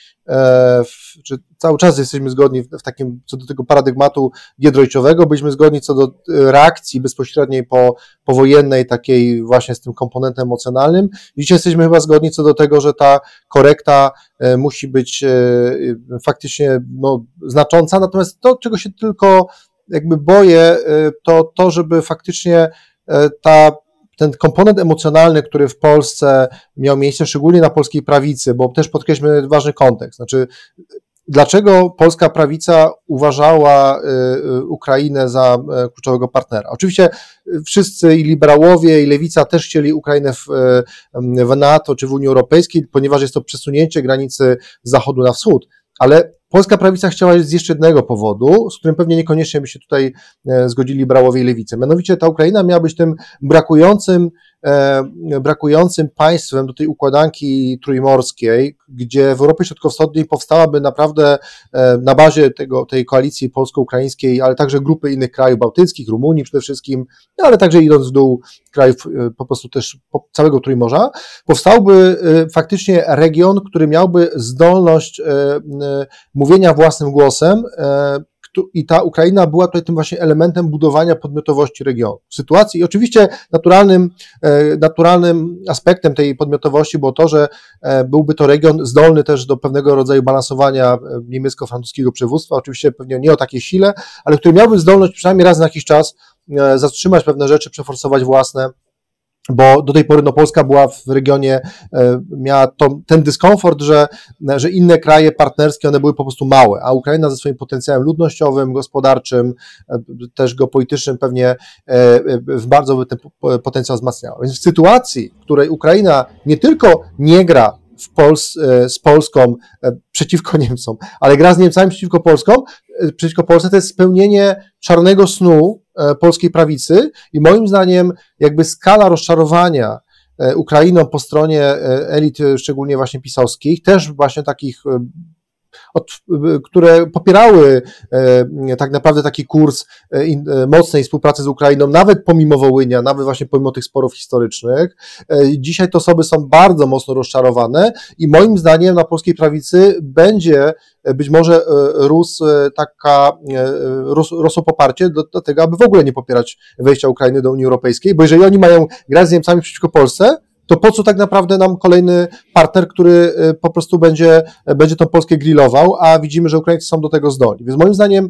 czy cały czas jesteśmy zgodni w takim, co do tego paradygmatu giedroyciowego, byliśmy zgodni co do e, reakcji bezpośredniej po, powojennej, takiej właśnie z tym komponentem emocjonalnym. Dzisiaj jesteśmy chyba zgodni co do tego, że ta korekta e, musi być faktycznie no, znacząca, natomiast to, czego się tylko jakby boję, to to, żeby faktycznie ta ten komponent emocjonalny, który w Polsce miał miejsce, szczególnie na polskiej prawicy, bo też podkreślmy ważny kontekst. Znaczy, dlaczego polska prawica uważała y, y, Ukrainę za e, kluczowego partnera? Oczywiście wszyscy i liberałowie, i lewica też chcieli Ukrainę w, e, w NATO czy w Unii Europejskiej, ponieważ jest to przesunięcie granicy z zachodu na wschód. Ale polska prawica chciała z jeszcze jednego powodu, z którym pewnie niekoniecznie by się tutaj e, zgodzili liberałowie i lewicy. Mianowicie ta Ukraina miała być tym brakującym brakującym państwem do tej układanki trójmorskiej, gdzie w Europie Środkowo-Wschodniej powstałaby naprawdę e, na bazie tego, tej koalicji polsko-ukraińskiej, ale także grupy innych krajów bałtyckich, Rumunii przede wszystkim, ale także idąc w dół krajów e, po prostu też całego Trójmorza, powstałby faktycznie region, który miałby zdolność mówienia własnym głosem, i ta Ukraina była tutaj tym właśnie elementem budowania podmiotowości regionu. W sytuacji, i oczywiście naturalnym, e, naturalnym aspektem tej podmiotowości było to, że e, byłby to region zdolny też do pewnego rodzaju balansowania e, niemiecko-francuskiego przywództwa, oczywiście pewnie nie o takiej sile, ale który miałby zdolność przynajmniej raz na jakiś czas zatrzymać pewne rzeczy, przeforsować własne, bo do tej pory no, Polska była w regionie, e, miała to, ten dyskomfort, że, że inne kraje partnerskie, one były po prostu małe, a Ukraina ze swoim potencjałem ludnościowym, gospodarczym, e, też geopolitycznym pewnie e, w bardzo by ten potencjał wzmacniała. Więc w sytuacji, w której Ukraina nie tylko nie gra w Pols z Polską przeciwko (laughs) Niemcom, ale gra z Niemcami przeciwko Polskom, przeciwko Polsce, to jest spełnienie czarnego snu E, polskiej prawicy i moim zdaniem jakby skala rozczarowania e, Ukrainą po stronie e, elit, szczególnie właśnie pisowskich, też właśnie takich od, które popierały tak naprawdę taki kurs mocnej współpracy z Ukrainą, nawet pomimo Wołynia, nawet właśnie pomimo tych sporów historycznych. Dzisiaj te osoby są bardzo mocno rozczarowane i moim zdaniem na polskiej prawicy będzie być może rósł taka, rosło poparcie do, do tego, aby w ogóle nie popierać wejścia Ukrainy do Unii Europejskiej, bo jeżeli oni mają grać z Niemcami przeciwko Polsce, to po co tak naprawdę nam kolejny partner, który y, po prostu będzie, będzie tą Polskę grillował, a widzimy, że Ukraińcy są do tego zdolni. Więc moim zdaniem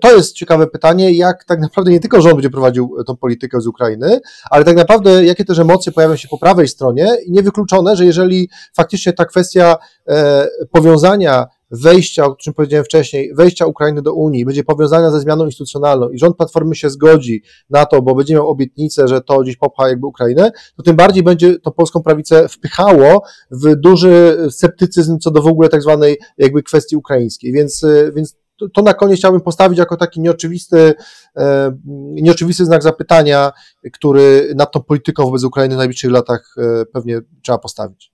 to jest ciekawe pytanie, jak tak naprawdę nie tylko rząd będzie prowadził tą politykę z Ukrainy, ale tak naprawdę jakie też emocje pojawią się po prawej stronie i niewykluczone, że jeżeli faktycznie ta kwestia e, powiązania wejścia, o czym powiedziałem wcześniej, wejścia Ukrainy do Unii będzie powiązana ze zmianą instytucjonalną i rząd Platformy się zgodzi na to, bo będzie miał obietnicę, że to gdzieś popcha jakby Ukrainę, to tym bardziej będzie to polską prawicę wpychało w duży sceptycyzm co do w ogóle tak zwanej jakby kwestii ukraińskiej. Więc, więc to na koniec chciałbym postawić jako taki nieoczywisty, e, nieoczywisty znak zapytania, który nad tą polityką wobec Ukrainy w najbliższych latach e, pewnie trzeba postawić.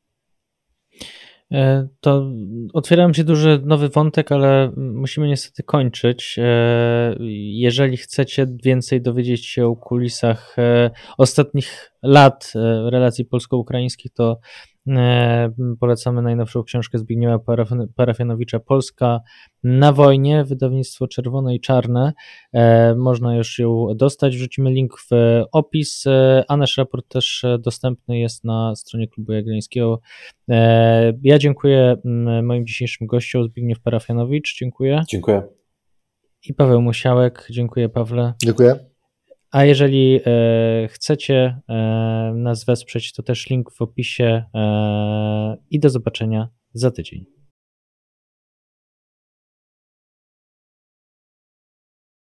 E, to otwieram się duży nowy wątek, ale musimy niestety kończyć. E, jeżeli chcecie więcej dowiedzieć się o kulisach e, ostatnich lat relacji polsko-ukraińskich, to polecamy najnowszą książkę Zbigniewa Parafianowicza Polska na wojnie, wydawnictwo Czerwone i Czarne. E, można już ją dostać. Wrzucimy link w opis, e, a nasz raport też dostępny jest na stronie Klubu Jagiellońskiego. Ja dziękuję moim dzisiejszym gościom, Zbigniew Parafianowicz, dziękuję. Dziękuję. I Paweł Musiałek, dziękuję Pawle. Dziękuję. A jeżeli e, chcecie e, nas wesprzeć, to też link w opisie e, i do zobaczenia za tydzień.